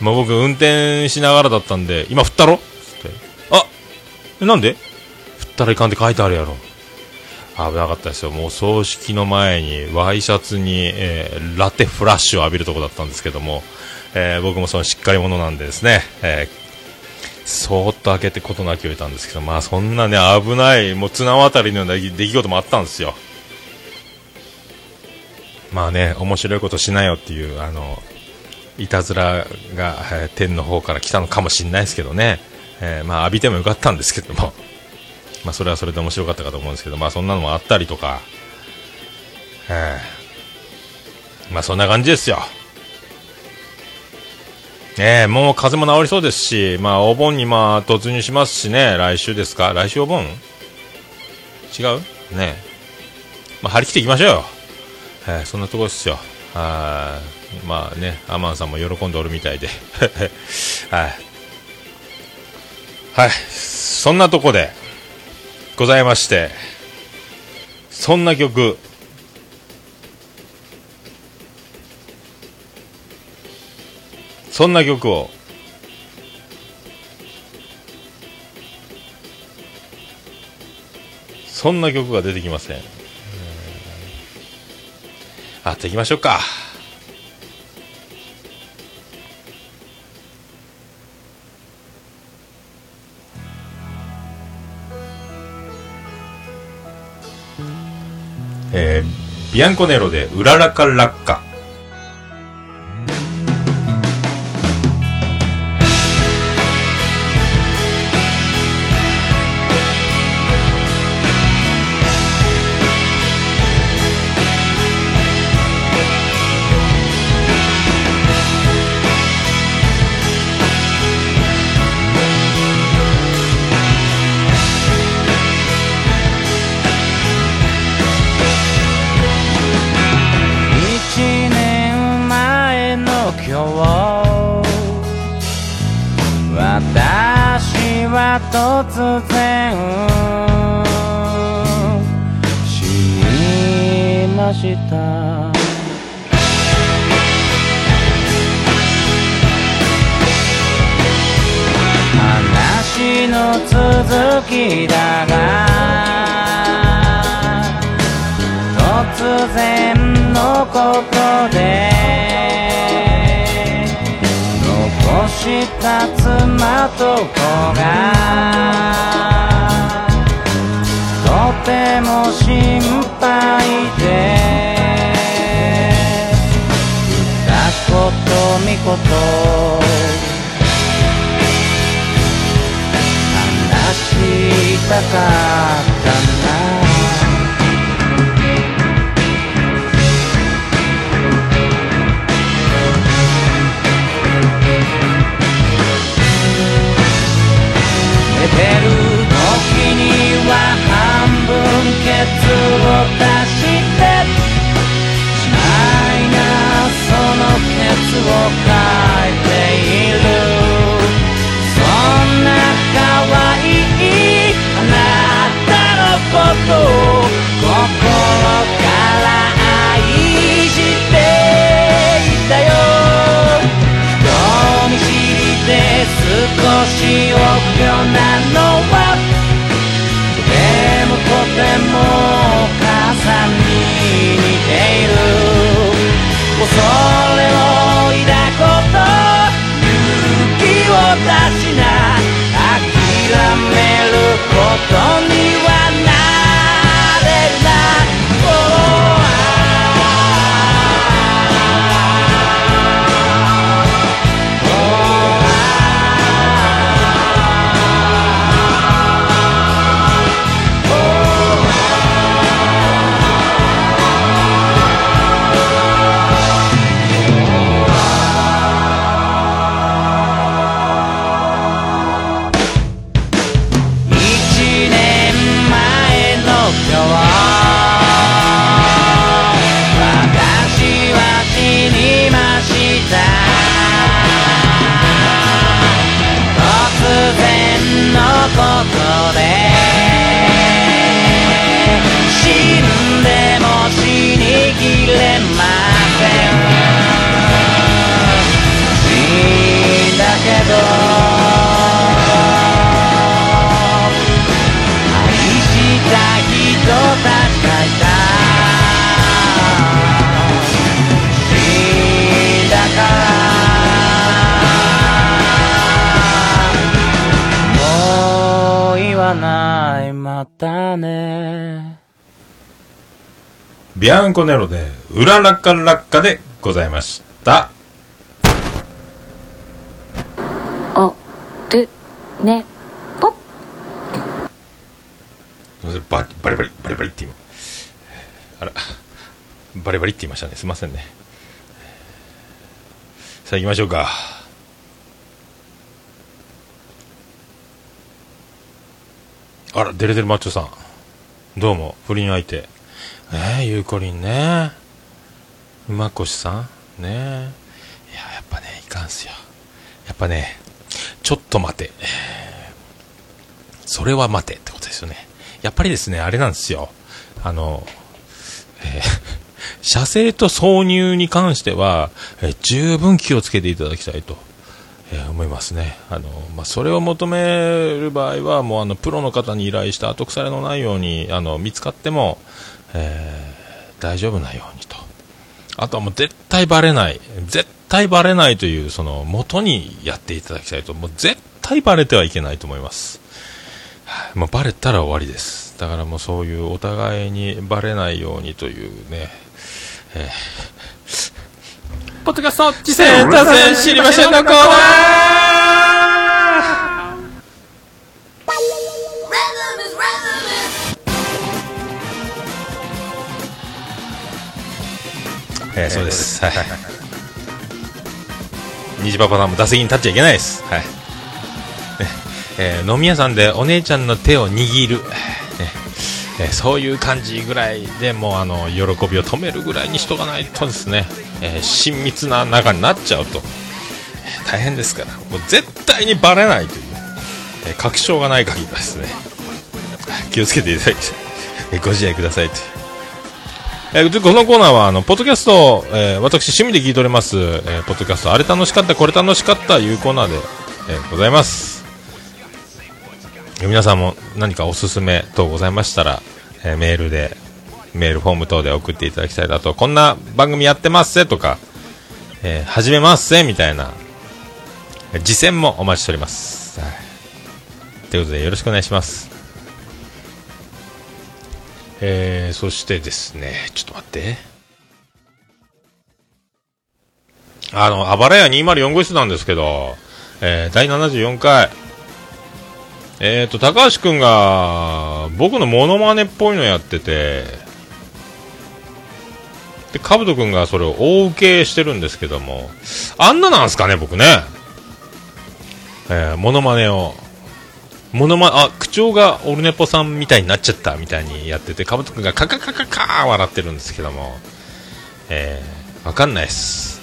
もう僕運転しながらだったんで、今振ったろ？つって。あなんで？振ったらいかんって書いてあるやろ。危なかったですよ。もう葬式の前にワイシャツに、えーラテフラッシュを浴びるとこだったんですけども、えー僕もそのしっかり者なんでですね、えーそーっと開けてことなきを得たんですけど、まあそんなね、危ない、もう綱渡りのような出来事もあったんですよ。まあね、面白いことしなよっていう、あの、いたずらが、えー天の方から来たのかもしれないですけどね、えーまあ浴びてもよかったんですけども、(laughs) まあそれはそれで面白かったかと思うんですけど、まあそんなのもあったりとか、えーまあそんな感じですよ。ね、もう風も治りそうですし、まあお盆にまあ突入しますしね、来週ですか？来週お盆？違う？ね。まあ張り切っていきましょうよ。えーそんなところですよ。あまあね、アマンさんも喜んでおるみたいで。(laughs) はい。はい。そんなとこで、ございまして、そんな曲、そんな曲を、そんな曲が出てきません。あ、っていきましょうか。えー、ビアンコネロでウララカラッカ。した妻と子がとても心配で。二言三言話したかったな少し臆病なのはとてもとてもお母さんに似ている。恐れを抱くこと勇気を出しな諦めることにはビアンコネロで、ウララッカラッカでございました。おるねぽババリバリ、バリバリって今。あら、バリバリって言いましたね。すいませんね。さあ行きましょうか。あら、デレデレマッチョさん。どうも、不倫相手。え、ゆうこりんね。馬越さんねいや、やっぱね、いかんすよ。やっぱね、ちょっと待て。それは待てってことですよね。やっぱりですね、あれなんですよ。あの、えー (laughs) 射精と挿入に関しては、えー十分気をつけていただきたいと、えー思いますね。あの、まあ、それを求める場合は、もうあの、プロの方に依頼して後腐れのないように、あの、見つかっても、えー大丈夫なようにと。あとはもう絶対バレない。絶対バレないという、その、元にやっていただきたいと。もう絶対バレてはいけないと思います。はいもうバレたら終わりです。だからもうそういうお互いにバレないようにというね、えー、ポッドキャスト、次戦、多戦、知りませんのコーナーえー、そうです。はい。虹パパさんも打席に立っちゃいけないです。はい。ねえー飲み屋さんでお姉ちゃんの手を握る、ねえーそういう感じぐらいでもうあの喜びを止めるぐらいにしとかないとですね、えー親密な仲になっちゃうと、えー大変ですから。もう絶対にバレないという、えー確証がない限りはですね。気をつけていただいて、えーご自愛くださいというえーこのコーナーはあのポッドキャスト、えー私趣味で聞いております、えーポッドキャストあれ楽しかったこれ楽しかったいうコーナーで、えーございます皆さんも何かおすすめ等ございましたら、えーメールで、メールフォーム等で送っていただきたいなと、こんな番組やってますぜとか、えー始めますぜみたいな、えー実践もお待ちしております。はい。ということでよろしくお願いします。えー、そしてですね、ちょっと待って。あの、あばらや204号室なんですけど、えー、第74回、えーと、高橋くんが、僕のモノマネっぽいのやってて、で、かぶとくんがそれを大受けしてるんですけども、あんななんすかね、僕ね。えー、モノマネを、モノマ、あ、口調がオルネポさんみたいになっちゃったみたいにやってて、かぶとくんがカカカカカー笑ってるんですけども、えー、わかんないっす。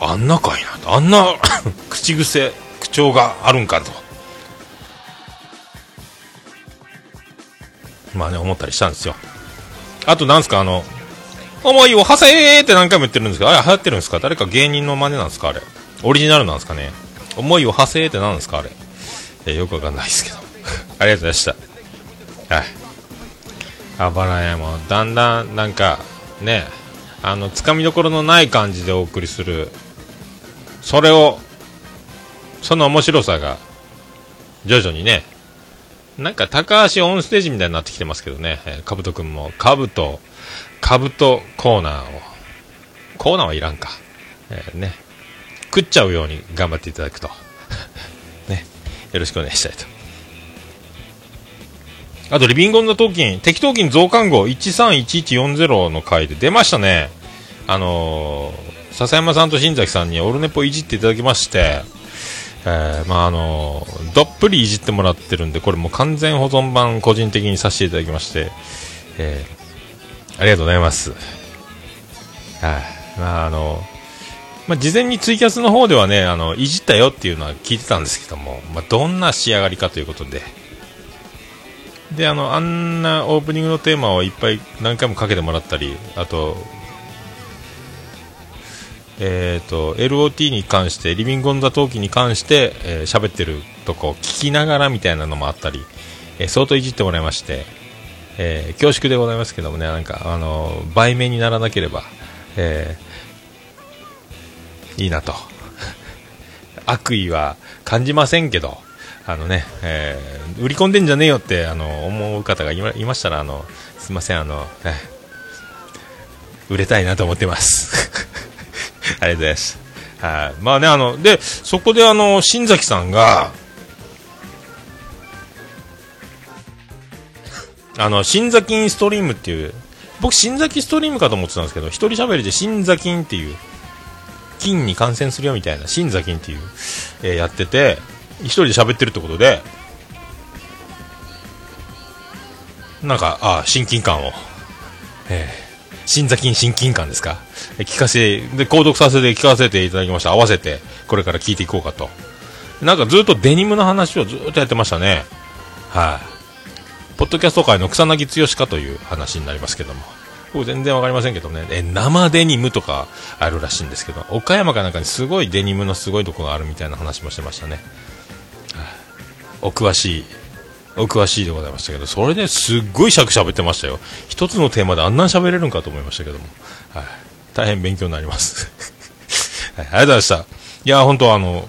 あんなかいな。あんな (coughs) 口癖、口調があるんかと。まあね、思ったりしたんですよ。あと、なんすか、あの、思いをはせーって何回も言ってるんですけど、あれ流行ってるんですか？誰か芸人の真似なんですか？あれ。オリジナルなんですかね？思いをはせーって何ですか？あれ。えよくわかんないですけど。(laughs) ありがとうございました。はい。あばらやも、だんだん、なんか、ね、あの、つかみどころのない感じでお送りする。それを、その面白さが、徐々にね、なんか高橋オンステージみたいになってきてますけどね、えー、かぶとくんも、かぶと、かぶとコーナーを、コーナーはいらんか。えーね、食っちゃうように頑張っていただくと。よろしくお願いしたいと。あと、リビングオンザトーキン、適当金増刊号131140の回で出ましたね。あのー、笹山さんと新崎さんにオルネポいじっていただきまして、えー、まああのーどっぷりいじってもらってるんで、これも完全保存版個人的にさせていただきまして、えー、ありがとうございます。はい、まああのまあ、事前にツイキャスの方ではね、あの、いじったよっていうのは聞いてたんですけども、まあ、どんな仕上がりかということで、で、あの、あんなオープニングのテーマをいっぱい何回もかけてもらったり、あと、えっ、と、LOT に関して、リビングオンザトーキに関して、えー喋ってるとこ聞きながらみたいなのもあったり、えー相当いじってもらいまして、えー恐縮でございますけどもね、なんか、あの売名にならなければ、えーいいなと。悪意は感じませんけど、あのね、えー売り込んでんじゃねえよって、あの、思う方がいましたら、あの、すいません、あの、えー売れたいなと思ってます。(laughs) ありがとうございます。はい。まあね、あの、で、そこであの、新崎さんが、あの、新座金ストリームっていう、僕、新座金ストリームかと思ってたんですけど、一人喋りで新座金っていう、金に感染するよみたいな、新座金っていう、えーやってて、一人で喋ってるってことで、なんか、あ、親近感を、えー新座金親近感ですか、えー聞かせ、で、購読させて聞かせていただきました。合わせて、これから聞いていこうかと。なんかずっとデニムの話をずっとやってましたね。はい。ポッドキャスト界の草薙剛かという話になりますけども。僕全然わかりませんけどね。え、生デニムとかあるらしいんですけど、岡山かなんかにすごいデニムのすごいとこがあるみたいな話もしてましたね。お詳しい、お詳しいでございましたけど、それですっごい尺喋ってましたよ。一つのテーマであんなに喋れるんかと思いましたけども。はい。大変勉強になります。(laughs) はい、ありがとうございました。いや、本当あの、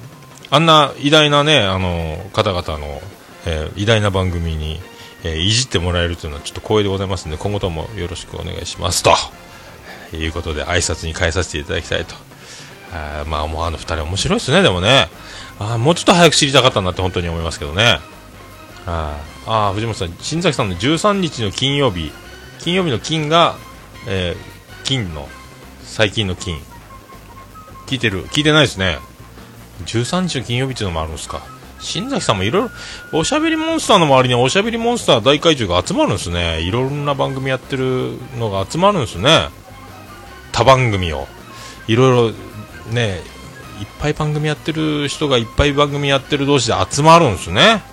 あんな偉大なね、あの、方々の、えー偉大な番組に、えーいじってもらえるというのはちょっと光栄でございますので、今後ともよろしくお願いします。ということで、挨拶に変えさせていただきたいと。あまあ、もうあの二人面白いですね、でもね。あもうちょっと早く知りたかったなって本当に思いますけどね。あーあー、藤本さん、新崎さんの13日の金曜日、金曜日の金が、えー金の、最近の金。聞いてる聞いてないですね。13日の金曜日っていうのもあるんですか。新崎さんもいろいろ、おしゃべりモンスターの周りにおしゃべりモンスター大会中が集まるんですね。いろんな番組やってるのが集まるんですね。他番組を。いろいろ、ね、いっぱい番組やってる人がいっぱい番組やってる同士で集まるんですね。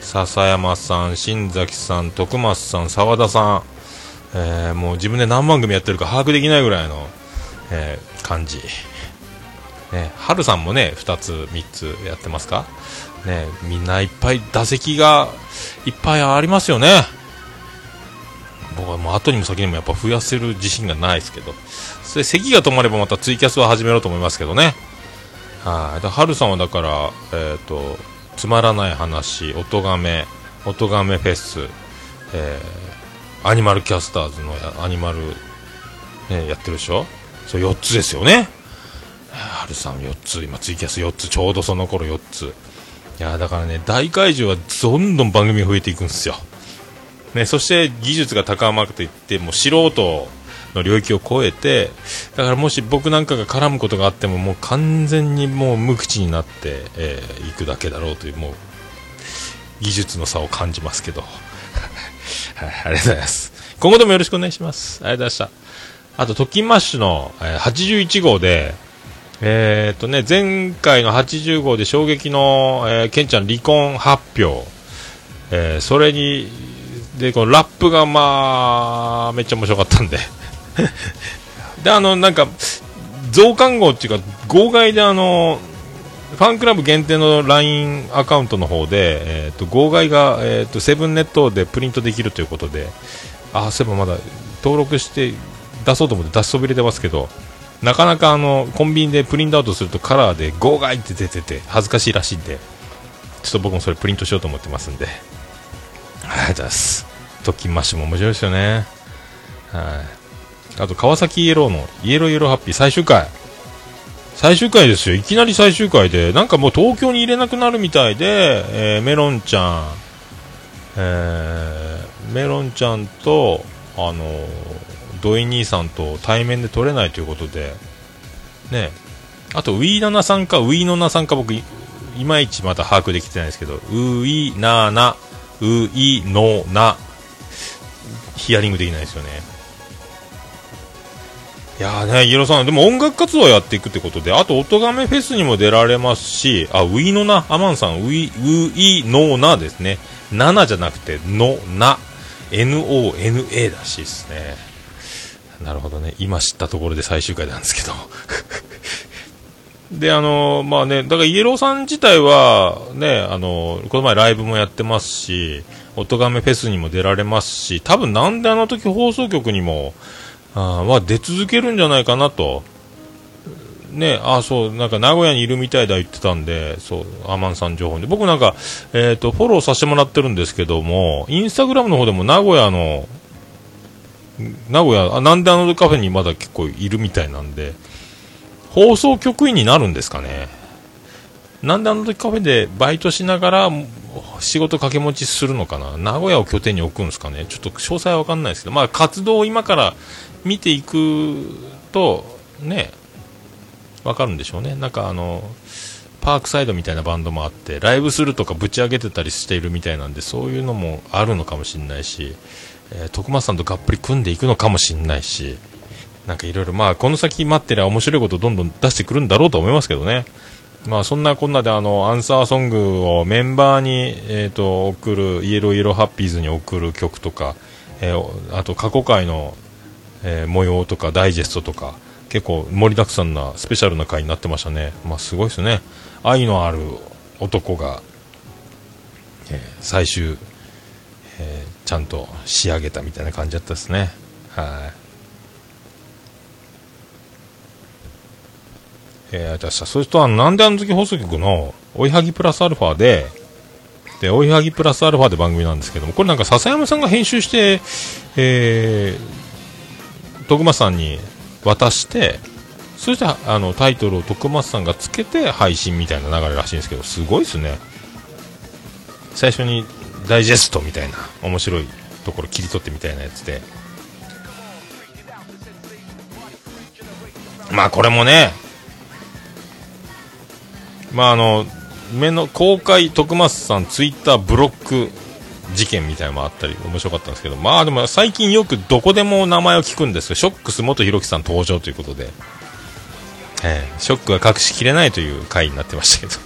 笹山さん、新崎さん、徳松さん、澤田さん、えーもう自分で何番組やってるか把握できないぐらいの、えー感じ。ね、春さんもね、2つ、3つやってますか？ね、みんないっぱい打席がいっぱいありますよね。僕はもう後にも先にもやっぱ増やせる自信がないですけど。それ席が止まればまたツイキャスは始めろと思いますけどね。はい。ハルさんはだから、えっ、と、つまらない話、音がめ、音がめフェス、えー、アニマルキャスターズのアニマル、ね、やってるでしょ？それ4つですよね。ハルさん4つ、今ツイキャス4つ、ちょうどその頃4つ。いやだからね、大怪獣はどんどん番組増えていくんですよ。ね、そして技術が高まっていって、もう素人の領域を超えて、だからもし僕なんかが絡むことがあっても、もう完全にもう無口になってい、えー、くだけだろうという、もう、技術の差を感じますけど。(laughs) はい、ありがとうございます。今後ともよろしくお願いします。ありがとうございました。あと、トキンマッシュの、え81号で、えーっとね、前回の80号で衝撃の、えーケンちゃん離婚発表、えーそれに、で、このラップがまあ、めっちゃ面白かったんで。(laughs) で、あの、なんか、増刊号っていうか、号外であの、ファンクラブ限定の LINE アカウントの方で、えー、と号外が、えー、とセブンネットでプリントできるということで、あ、そういえばまだ登録して出そうと思って出しそびれてますけど、なかなかあのコンビニでプリントアウトするとカラーで号外って出てて恥ずかしいらしいんで、ちょっと僕もそれプリントしようと思ってますんで、ありがとうございます。トッキンマシも面白いですよね。はい。あと、川崎イエローのイエローイエローハッピー最終回。最終回ですよ。いきなり最終回で、なんかもう東京に入れなくなるみたいで、えーメロンちゃん、えーメロンちゃんと、あのー土井兄さんと対面で撮れないということで、ね、あと、ウィーナナさんか、ウィーノナさんか僕い、まいちまだ把握できてないですけど、ウィナナ、ウイノナ、ヒアリングできないですよね。いやーね、イエローさん、でも音楽活動をやっていくってことで、あと、音亀フェスにも出られますし、あ、ウィノナ、アマンさん、ウィ、ウイノナですね。7じゃなくて、の、な、N-O-N-A らしいですね。なるほどね。今知ったところで最終回なんですけど。(laughs) で、あのまあね、だからイエローさん自体は、ね、あのこの前ライブもやってますし、音亀フェスにも出られますし、多分なんであの時放送局にも、あーまあ出続けるんじゃないかなと。ね、あそう、なんか名古屋にいるみたいだ言ってたんで、そう、アマンさん情報で。僕なんか、えっ、と、フォローさせてもらってるんですけども、インスタグラムの方でも名古屋の、名古屋、あなんであのカフェにまだ結構いるみたいなんで、放送局員になるんですかね。なんであの時カフェでバイトしながら仕事掛け持ちするのかな名古屋を拠点に置くんですかねちょっと詳細はわかんないですけど、まあ活動を今から見ていくと、ね、わかるんでしょうね。なんかあの、パークサイドみたいなバンドもあって、ライブするとかぶち上げてたりしているみたいなんで、そういうのもあるのかもしれないし、えー徳松さんとがっぷり組んでいくのかもしれないし、なんかいろいろ、まあ、この先待ってりゃ面白いことどんどん出してくるんだろうと思いますけどね。まあ、そんなこんなで、あの、アンサーソングをメンバーに、えっ、と、送る、イエローイエローハッピーズに送る曲とか、えーあと過去回の、えー模様とかダイジェストとか、結構盛りだくさんなスペシャルな回になってましたね。まあ、すごいですね。愛のある男が、えー最終、えーちゃんと仕上げたみたいな感じだったですね。はい。えー、じゃあさ、それとあの、なんであの時放送局の、追いはぎプラスアルファで、で、追いはぎプラスアルファで番組なんですけども、これなんか笹山さんが編集して、えー、徳松さんに渡して、そしてあのタイトルを徳松さんがつけて配信みたいな流れらしいんですけど、すごいですね。最初にダイジェストみたいな、面白いところ切り取ってみたいなやつで。まあこれもね、まああの、目の公開徳松さんツイッターブロック事件みたいのもあったり面白かったんですけどまあでも最近よくどこでも名前を聞くんですよショックス元弘樹さん登場ということで、ええショックが隠しきれないという回になってましたけど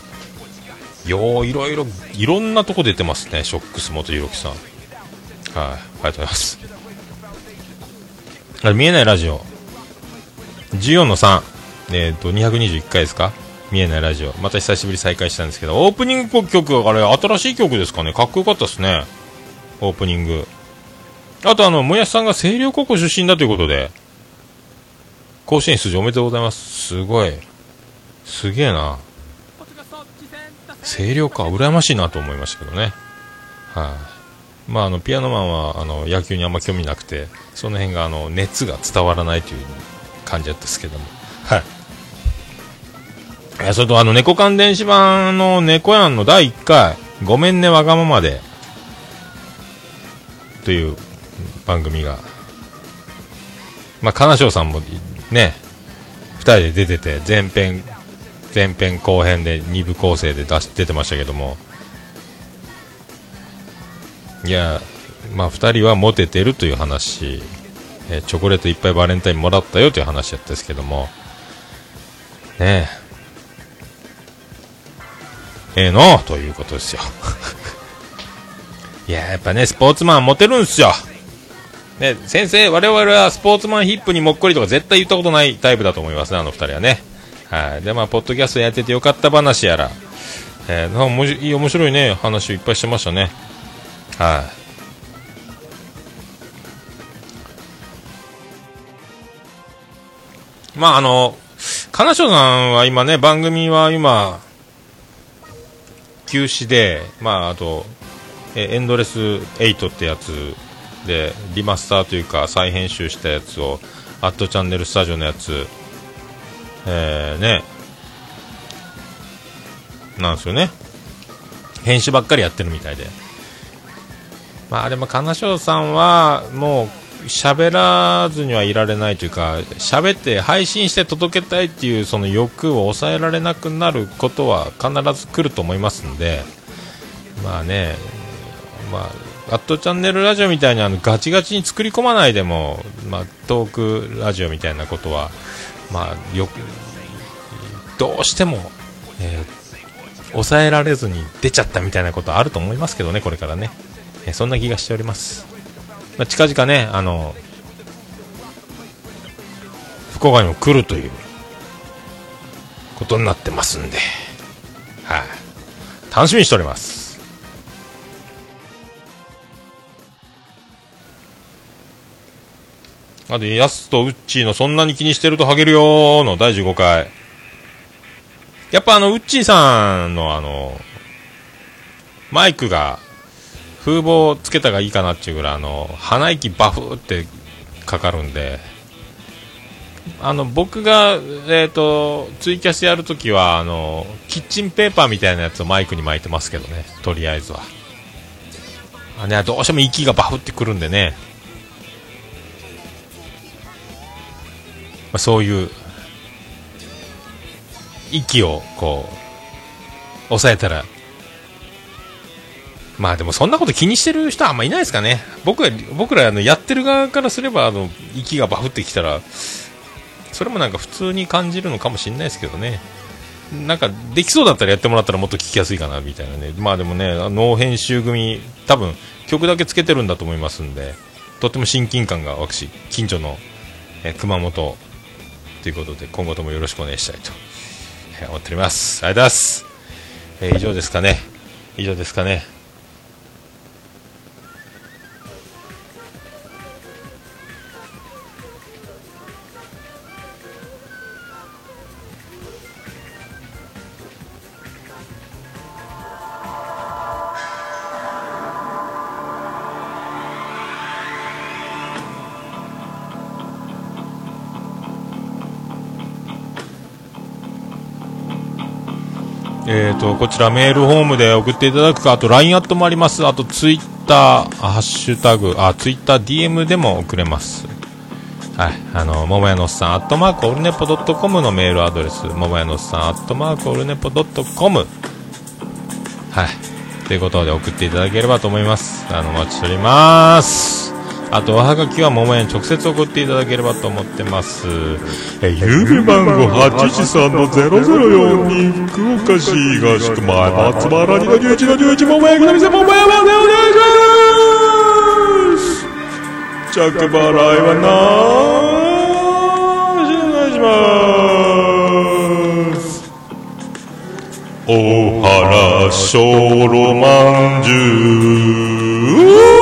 (laughs) よういろいろいろんなとこ出てますねショックス元弘樹さんはいありがとうございますあれ見えないラジオ14の3えっ、と221回ですか？見えないラジオ。また久しぶり再開したんですけど、オープニング曲、あれ、新しい曲ですかね？かっこよかったですね。オープニング。あと、あの、もやしさんが星稜高校出身だということで、甲子園出場おめでとうございます。すごい。すげえな。星稜か、羨ましいなと思いましたけどね。はい、まあ、あの、ピアノマンは、あの、野球にあんま興味なくて、その辺が、あの、熱が伝わらないという感じだったですけども。はい。いや、それと、あの、猫缶電子版の猫やんの第1回、ごめんねわがままで、という番組が、まあ、金賞さんもね、二人で出てて、前編、前編後編で2部構成で出し出てましたけども、いや、まあ、二人はモテてるという話、えーチョコレートいっぱいバレンタインもらったよという話だったですけども、ね。え、ええの？ということですよ。(laughs) いや、やっぱね、スポーツマンモテるんすよ。ね、先生、我々はスポーツマンヒップにもっこりとか絶対言ったことないタイプだと思いますね、あの二人はね。はい。で、まあ、ポッドキャストやっててよかった話やら、えー、なんかおもしいい面白いね、話をいっぱいしてましたね。はい。まあ、あの、金賞さんは今ね、番組は今、休止で、まあ、あと、えエンドレス8ってやつで、リマスターというか、再編集したやつを、アットチャンネルスタジオのやつ、えー、ね、なんですよね。編集ばっかりやってるみたいで。まあ、でも、金賞さんは、もう、喋らずにはいられないというか、喋って配信して届けたいっていうその欲を抑えられなくなることは必ず来ると思いますんで、まあね、まあ、アットチャンネルラジオみたいにあのガチガチに作り込まないでも、まあ、トークラジオみたいなことは、まあ、よ、どうしても、えー抑えられずに出ちゃったみたいなことあると思いますけどね、これからね。えーそんな気がしております。まあ、近々ね、あの、福岡にも来るということになってますんで、はい、楽しみにしております。あと、ヤスとウッチーのそんなに気にしてるとハゲるよーの第15回。やっぱあの、ウッチーさんのあの、マイクが、風防つけたがいいかなっていうぐらい、あの、鼻息バフってかかるんで、あの、僕が、えっ、と、ツイキャスやるときは、あの、キッチンペーパーみたいなやつをマイクに巻いてますけどね、とりあえずは。あね、どうしても息がバフってくるんでね、あ、そういう、息を、こう、抑えたら、まあでもそんなこと気にしてる人はあんまいないですかね。僕ら、僕らあのやってる側からすれば、あの、息がバフってきたら、それもなんか普通に感じるのかもしれないですけどね。なんか、できそうだったらやってもらったらもっと聞きやすいかな、みたいなね。まあでもね、ノー編集組、多分、曲だけつけてるんだと思いますんで、とっても親近感が湧くし、近所の、え熊本、ということで、今後ともよろしくお願いしたいと、えー思っております。ありがとうございます。えー以上ですかね。以上ですかね。こちらメールホームで送っていただくか、あと LINE アットもあります、あとツイッター、ハッシュタグ、あ、ツイッター DM でも送れます。はい、あの、桃屋のっさん、アットマークオルネポドットコムのメールアドレス、桃屋のっさん、アットマークオルネポドットコム。はい、ということで送っていただければと思います。あの、お待ちしております。あと、おはがきは桃屋に直接送っていただければと思ってます。えー、郵便番号813の0042福岡市東区前松原2の11の11桃屋の店桃屋までお願いします。着払いはなーしお願いします。大原小ロまんじゅも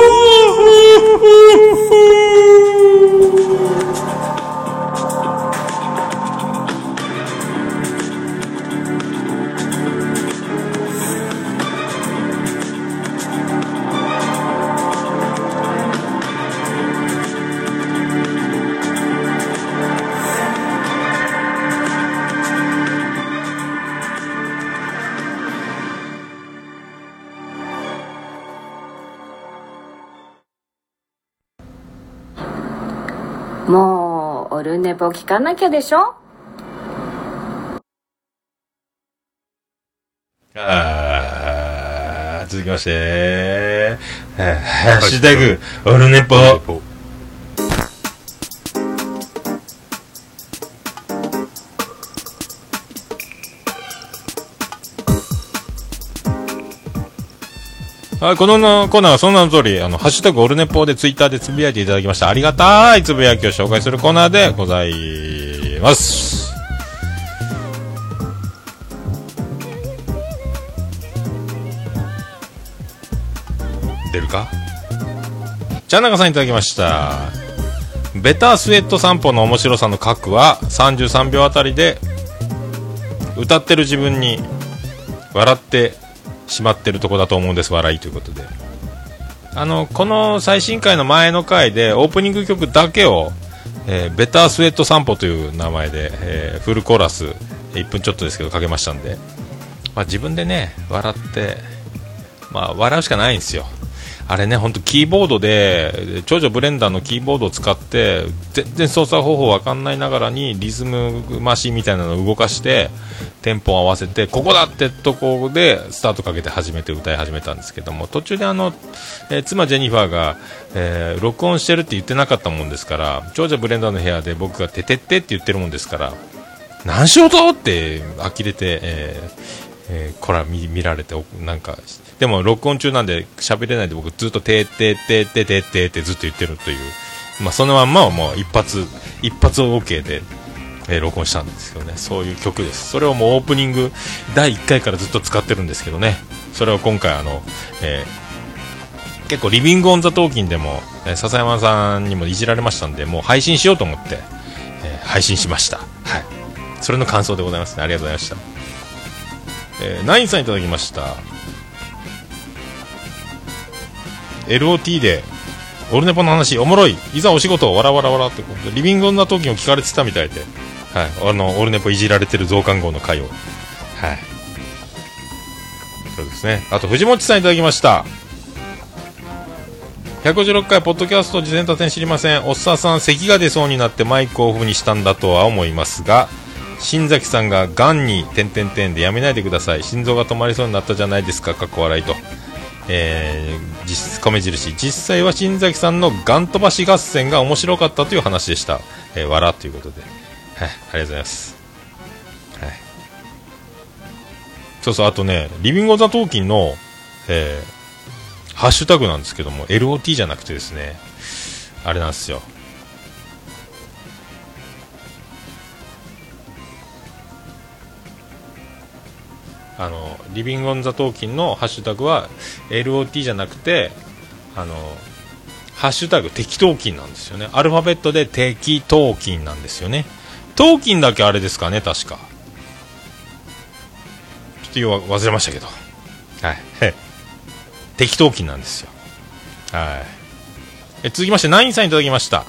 うオルネポ聞かなきゃでしょ？あー続きまして、えーハッシュタグ、オルネポ。はい、このコーナーはその名の通り、あの、ハッシュタグオルネポでツイッターでつぶやいていただきました。ありがたいつぶやきを紹介するコーナーでございます。出るか？じゃあ中さんいただきました。ベタースウェット散歩の面白さの核は33秒あたりで歌ってる自分に笑ってしまってるとこだと思うんです笑いということで。あのこの最新回の前の回でオープニング曲だけを、えーベタースウェット散歩という名前で、えーフルコーラス1分ちょっとですけどかけましたんで、まあ、自分でね笑って、まあ、笑うしかないんですよ。あれね、本当キーボードで、長女ブレンダーのキーボードを使って、全然操作方法わかんないながらに、リズムマシンみたいなのを動かして、テンポを合わせて、ここだってとこで、スタートかけて始めて歌い始めたんですけども、途中であの、えー妻ジェニファーが、えー録音してるって言ってなかったもんですから、長女ブレンダーの部屋で僕がててってって言ってるもんですから、何しようとって呆れて、えーえーこら見見られてなんかでも録音中なんで喋れないで僕ずっと「てーてーてーてーてーてー」ってずっと言ってるという、まあ、そのまんまをもう一発一発 OK で、えー録音したんですけどね。そういう曲です。それをもうオープニング第1回からずっと使ってるんですけどね。それを今回あの、えー結構リビングオンザトーキンでも、えー笹山さんにもいじられましたんでもう配信しようと思って、えー配信しました。はい。それの感想でございますね。ありがとうございました。えーナインさんいただきました。LOT でオルネポの話おもろい。いざお仕事わらわらわらってことでリビングオンな時を聞かれてたみたいで、はい、あのオルネポいじられてる増刊号の回を。はい。そうですね。あと藤本さんいただきました。156回ポッドキャスト事前多点知りません。おっさんさん咳が出そうになってマイクをオフにしたんだとは思いますが新崎さんががんに点々点でやめないでください。心臓が止まりそうになったじゃないですか。かっこ笑いと。えー、実米印。実際は新崎さんのガン飛ばし合戦が面白かったという話でした、えー、わらということで、はい、ありがとうございます、はい、そうそうあとねリビング・オ・ザ・トーキンの、えー、ハッシュタグなんですけども LOT じゃなくてですねあれなんですよ。あのリビング・オン・ザ・トーキンのハッシュタグは LOT じゃなくてあのハッシュタグ適当金なんですよね。アルファベットで適当金なんですよね。当金だけあれですかね確か。ちょっとよう忘れましたけど。はい。(laughs) 適当金なんですよ。はい。え続きましてナインさんいただきました。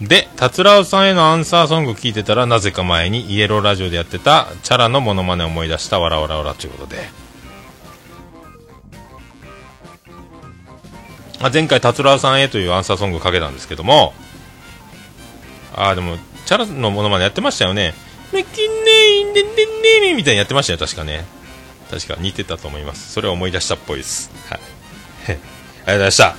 で、達郎さんへのアンサーソング聞いてたら、なぜか前にイエローラジオでやってたチャラのモノマネを思い出した、わらわらわらということで。あ前回、達郎さんへというアンサーソングをかけたんですけども、ああ、でも、チャラのモノマネやってましたよね。メキネインデンデンデンみたいにやってましたよ、確かね。確か似てたと思います。それを思い出したっぽいです。はい。(laughs) ありがとうございました。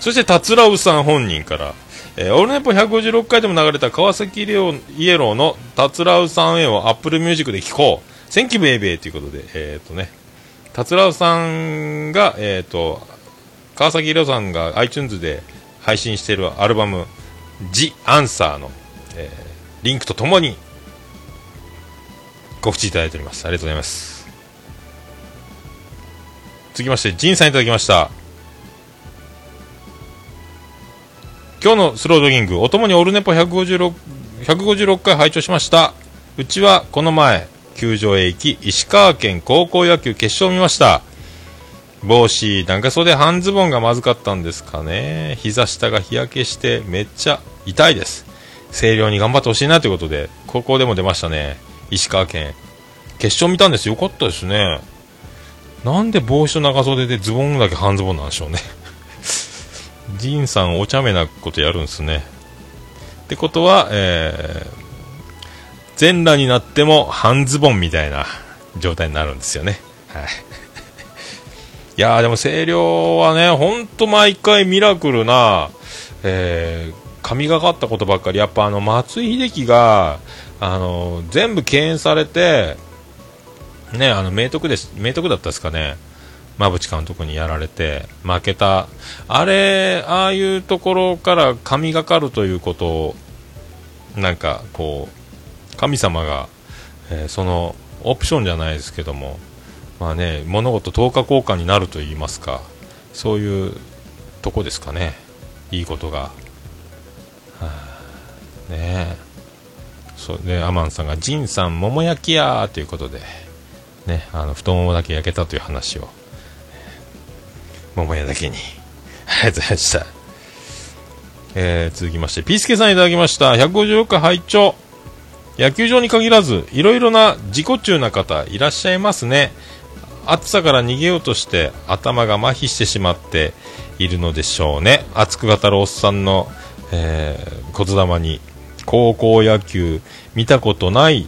そして、達郎さん本人から、えー、オルネポ156回でも流れた川崎レオイエローの「達郎さんへ」を Apple Music で聴こう「Thank you baby」ということでえっ、ー、とね達郎さんがえっ、ー、と川崎レオさんが iTunes で配信しているアルバム「ジ・アンサーの」えー、リンクとともにご口いただいております。ありがとうございます。続きまして、ジンさんいただきました。今日のスロードギング、おともにオルネポ156 156回拝聴しました。うちはこの前、球場へ行き、石川県高校野球決勝を見ました。帽子、長袖、半ズボンがまずかったんですかね。膝下が日焼けしてめっちゃ痛いです。声量に頑張ってほしいなということで、高校でも出ましたね。石川県。決勝見たんですよ。よかったですね。なんで帽子と長袖でズボンだけ半ズボンなんでしょうね。ジンさんお茶目なことやるんですね。ってことは、えー、全裸になっても半ズボンみたいな状態になるんですよね。はい。(laughs) いやーでも声量はね、ほんと毎回ミラクルな、えー、神がかったことばっかり、やっぱあの松井秀喜が、あの全部敬遠されて、ね、あの明徳です、明徳だったですかね、馬淵監督にやられて負けた、あれ、ああいうところから神がかるということを、なんかこう、神様が、えーそのオプションじゃないですけども、まあね、物事等価交換になると言いますか、そういうとこですかね、いいことが。はあねそうでアマンさんが「ジンさん桃焼きや」ということで、ね、あの太ももだけ焼けたという話を。桃屋だけに。ありがとうございました、えー続きましてピースケさんいただきました。156回拝聴。野球場に限らずいろいろな自己中な方いらっしゃいますね。暑さから逃げようとして頭が麻痺してしまっているのでしょうね。熱く語るおっさんの、えー、言霊に高校野球見たことない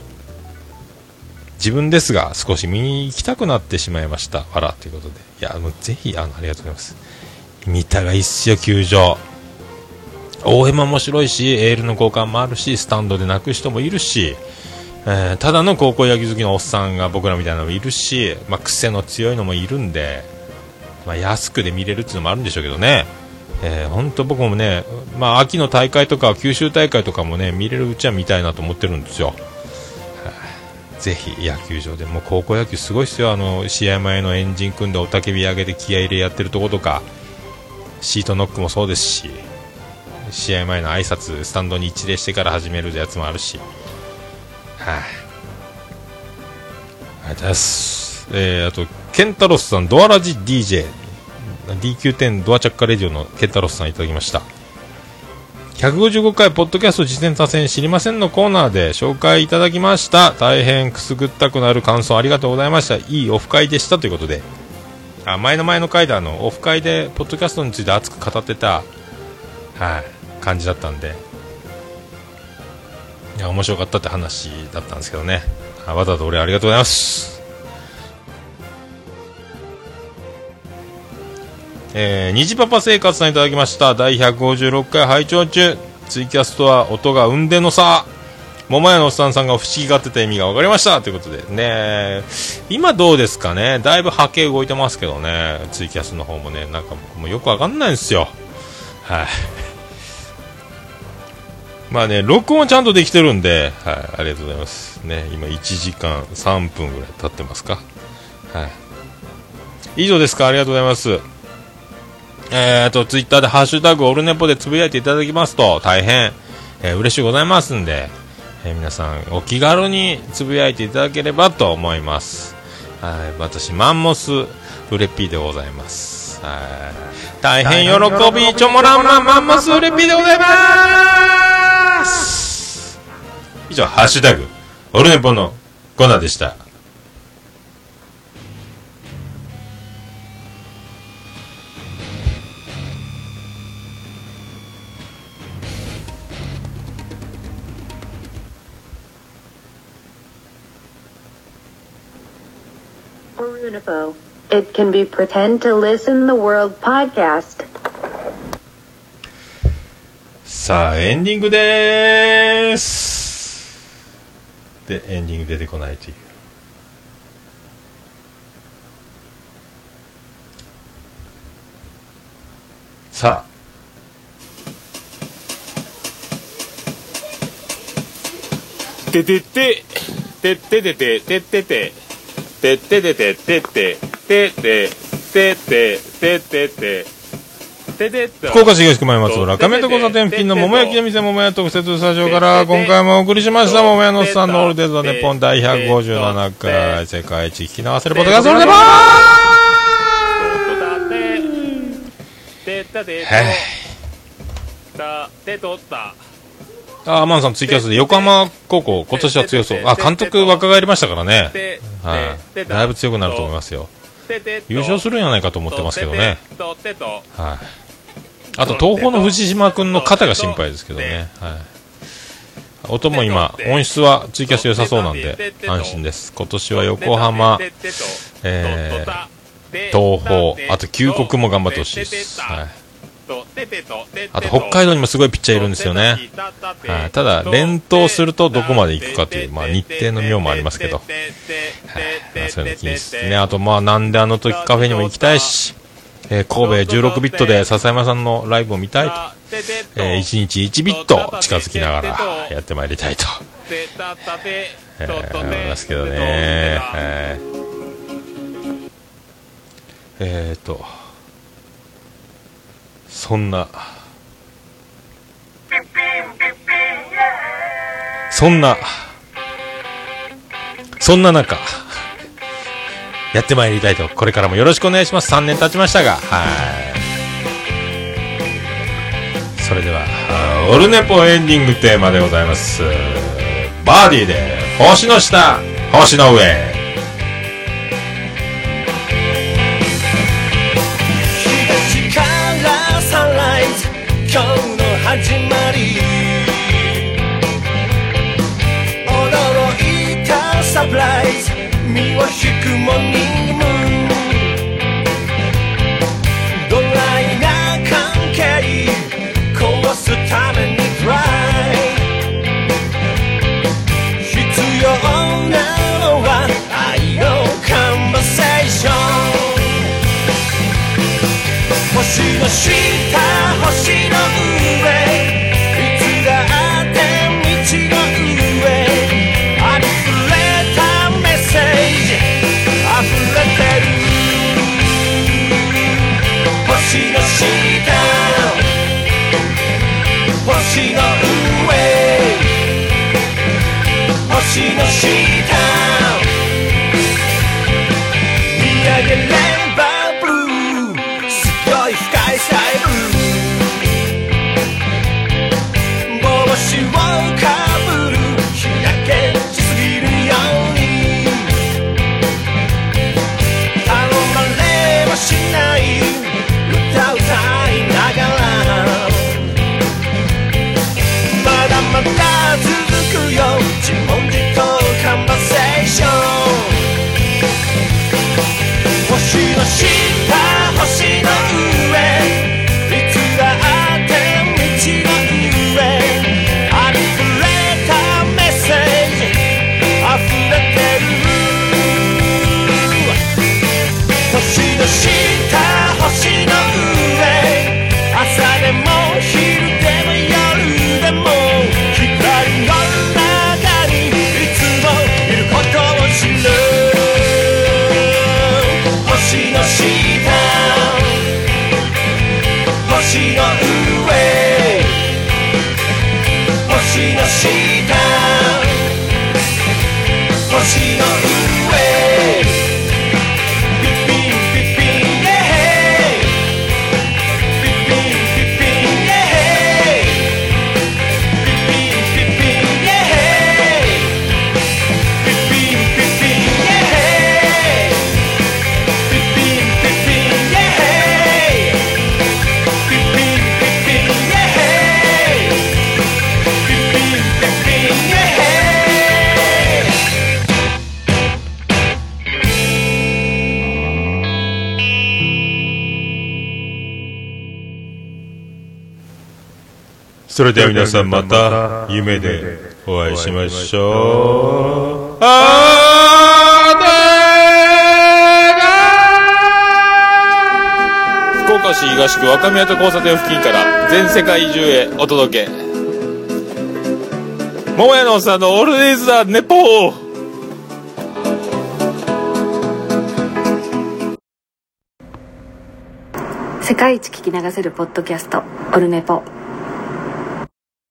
自分ですが少し見に行きたくなってしまいました。わらということで。いやもうぜひあのありがとうございます。見たがいいっすよ球場。応援も面白いしエールの交換もあるしスタンドで泣く人もいるし、えーただの高校野球好きのおっさんが僕らみたいなのもいるし、まあ、癖の強いのもいるんで、まあ、安くで見れるっていうのもあるんでしょうけどね、えー、本当僕もね、まあ、秋の大会とか九州大会とかもね見れるうちは見たいなと思ってるんですよ、ぜひ野球場でも高校野球すごいですよ。あの試合前のエンジン組んで雄たけび上げて気合入れやってるところとかシートノックもそうですし試合前の挨拶スタンドに一礼してから始めるやつもあるし。はい、ありがとうございます。えー、あとケンタロスさんドアラジ DJ DQ10 ドアチャッカレディオのケンタロスさんいただきました。155回ポッドキャスト自転車線知りませんのコーナーで紹介いただきました。大変くすぐったくなる感想ありがとうございました。いいオフ会でしたということで。あ前の前の回であのオフ会でポッドキャストについて熱く語ってたはい感じだったんで。いや面白かったって話だったんですけどね。わざわざ俺ありがとうございます。えー、虹パパ生活さんいただきました。第156回拝聴中。ツイキャストは音が運転の差。桃屋のおっさんさんが不思議がってた意味が分かりました。ということでね。今どうですかね。だいぶ波形動いてますけどね。ツイキャスの方もね。なんかもうよく分かんないんですよ。はい。(laughs) まあね録音ちゃんとできてるんで、はい、ありがとうございます。ね。今1時間3分ぐらい経ってますか。はい。以上ですか。ありがとうございます。えーと、ツイッターでハッシュタグオルネポでつぶやいていただきますと大変、えー嬉しいございますんで、えー皆さんお気軽につぶやいていただければと思います。はい、私、マンモスウレピーでございます。はい、大変喜び、ちょもらんまんマンモスウレピーでございます以上、ハッシュタグ、オルネポのコーナーでした。Unipo. It can be pretend to listen the world podcast. さあ、エンディングでーす。で、エンディング出てこないという。さあ。ててて、てってててててててっててててってててててててててて福岡市東区前松原亀戸交差点付近の桃焼きの店桃屋特設スタジオから今回もお送りしました桃屋のおっさんのオールデイズ・ザ・ネッポン第157回世界一聞き流せるポッドキャストオールデあ、アマンさんツイキャスで横浜高校今年は強そう。あ、監督若返りましたからね。はい。だいぶ強くなると思いますよ。優勝するんじゃないかと思ってますけどね。はい。あと、東宝の藤島君の肩が心配ですけどね。はい。音も今、音質はツイキャス良さそうなんで、安心です。今年は横浜、えー、東宝、あと旧国も頑張ってほしいです。はい。あと、北海道にもすごいピッチャーいるんですよね。はい。ただ、連投するとどこまで行くかという、まあ、日程の妙もありますけど。はい。まあ、そういうの気にすね。あと、まあ、なんであの時カフェにも行きたいし、えー神戸16ビットで笹山さんのライブを見たいと、えー、1日1ビット近づきながらやってまいりたいと、思いますけどね。えーと、そんな、そんな、そんな中、やってまいりたいと、これからもよろしくお願いします。3年経ちましたが、はい。それでは、オルネポエンディングテーマでございます。バーディーで、星の下、星の上。今日の始まり。驚いたサプライズ。身を引くもに星の上。星の下。見上げれ。それでは皆さんまた夢でお会いしましょう。あー福岡市東区若宮と交差点付近から全世界中へお届け。桃屋のおっさんのオールディーズ・ザ・ネポー世界一聞き流せるポッドキャスト「オルネポ」。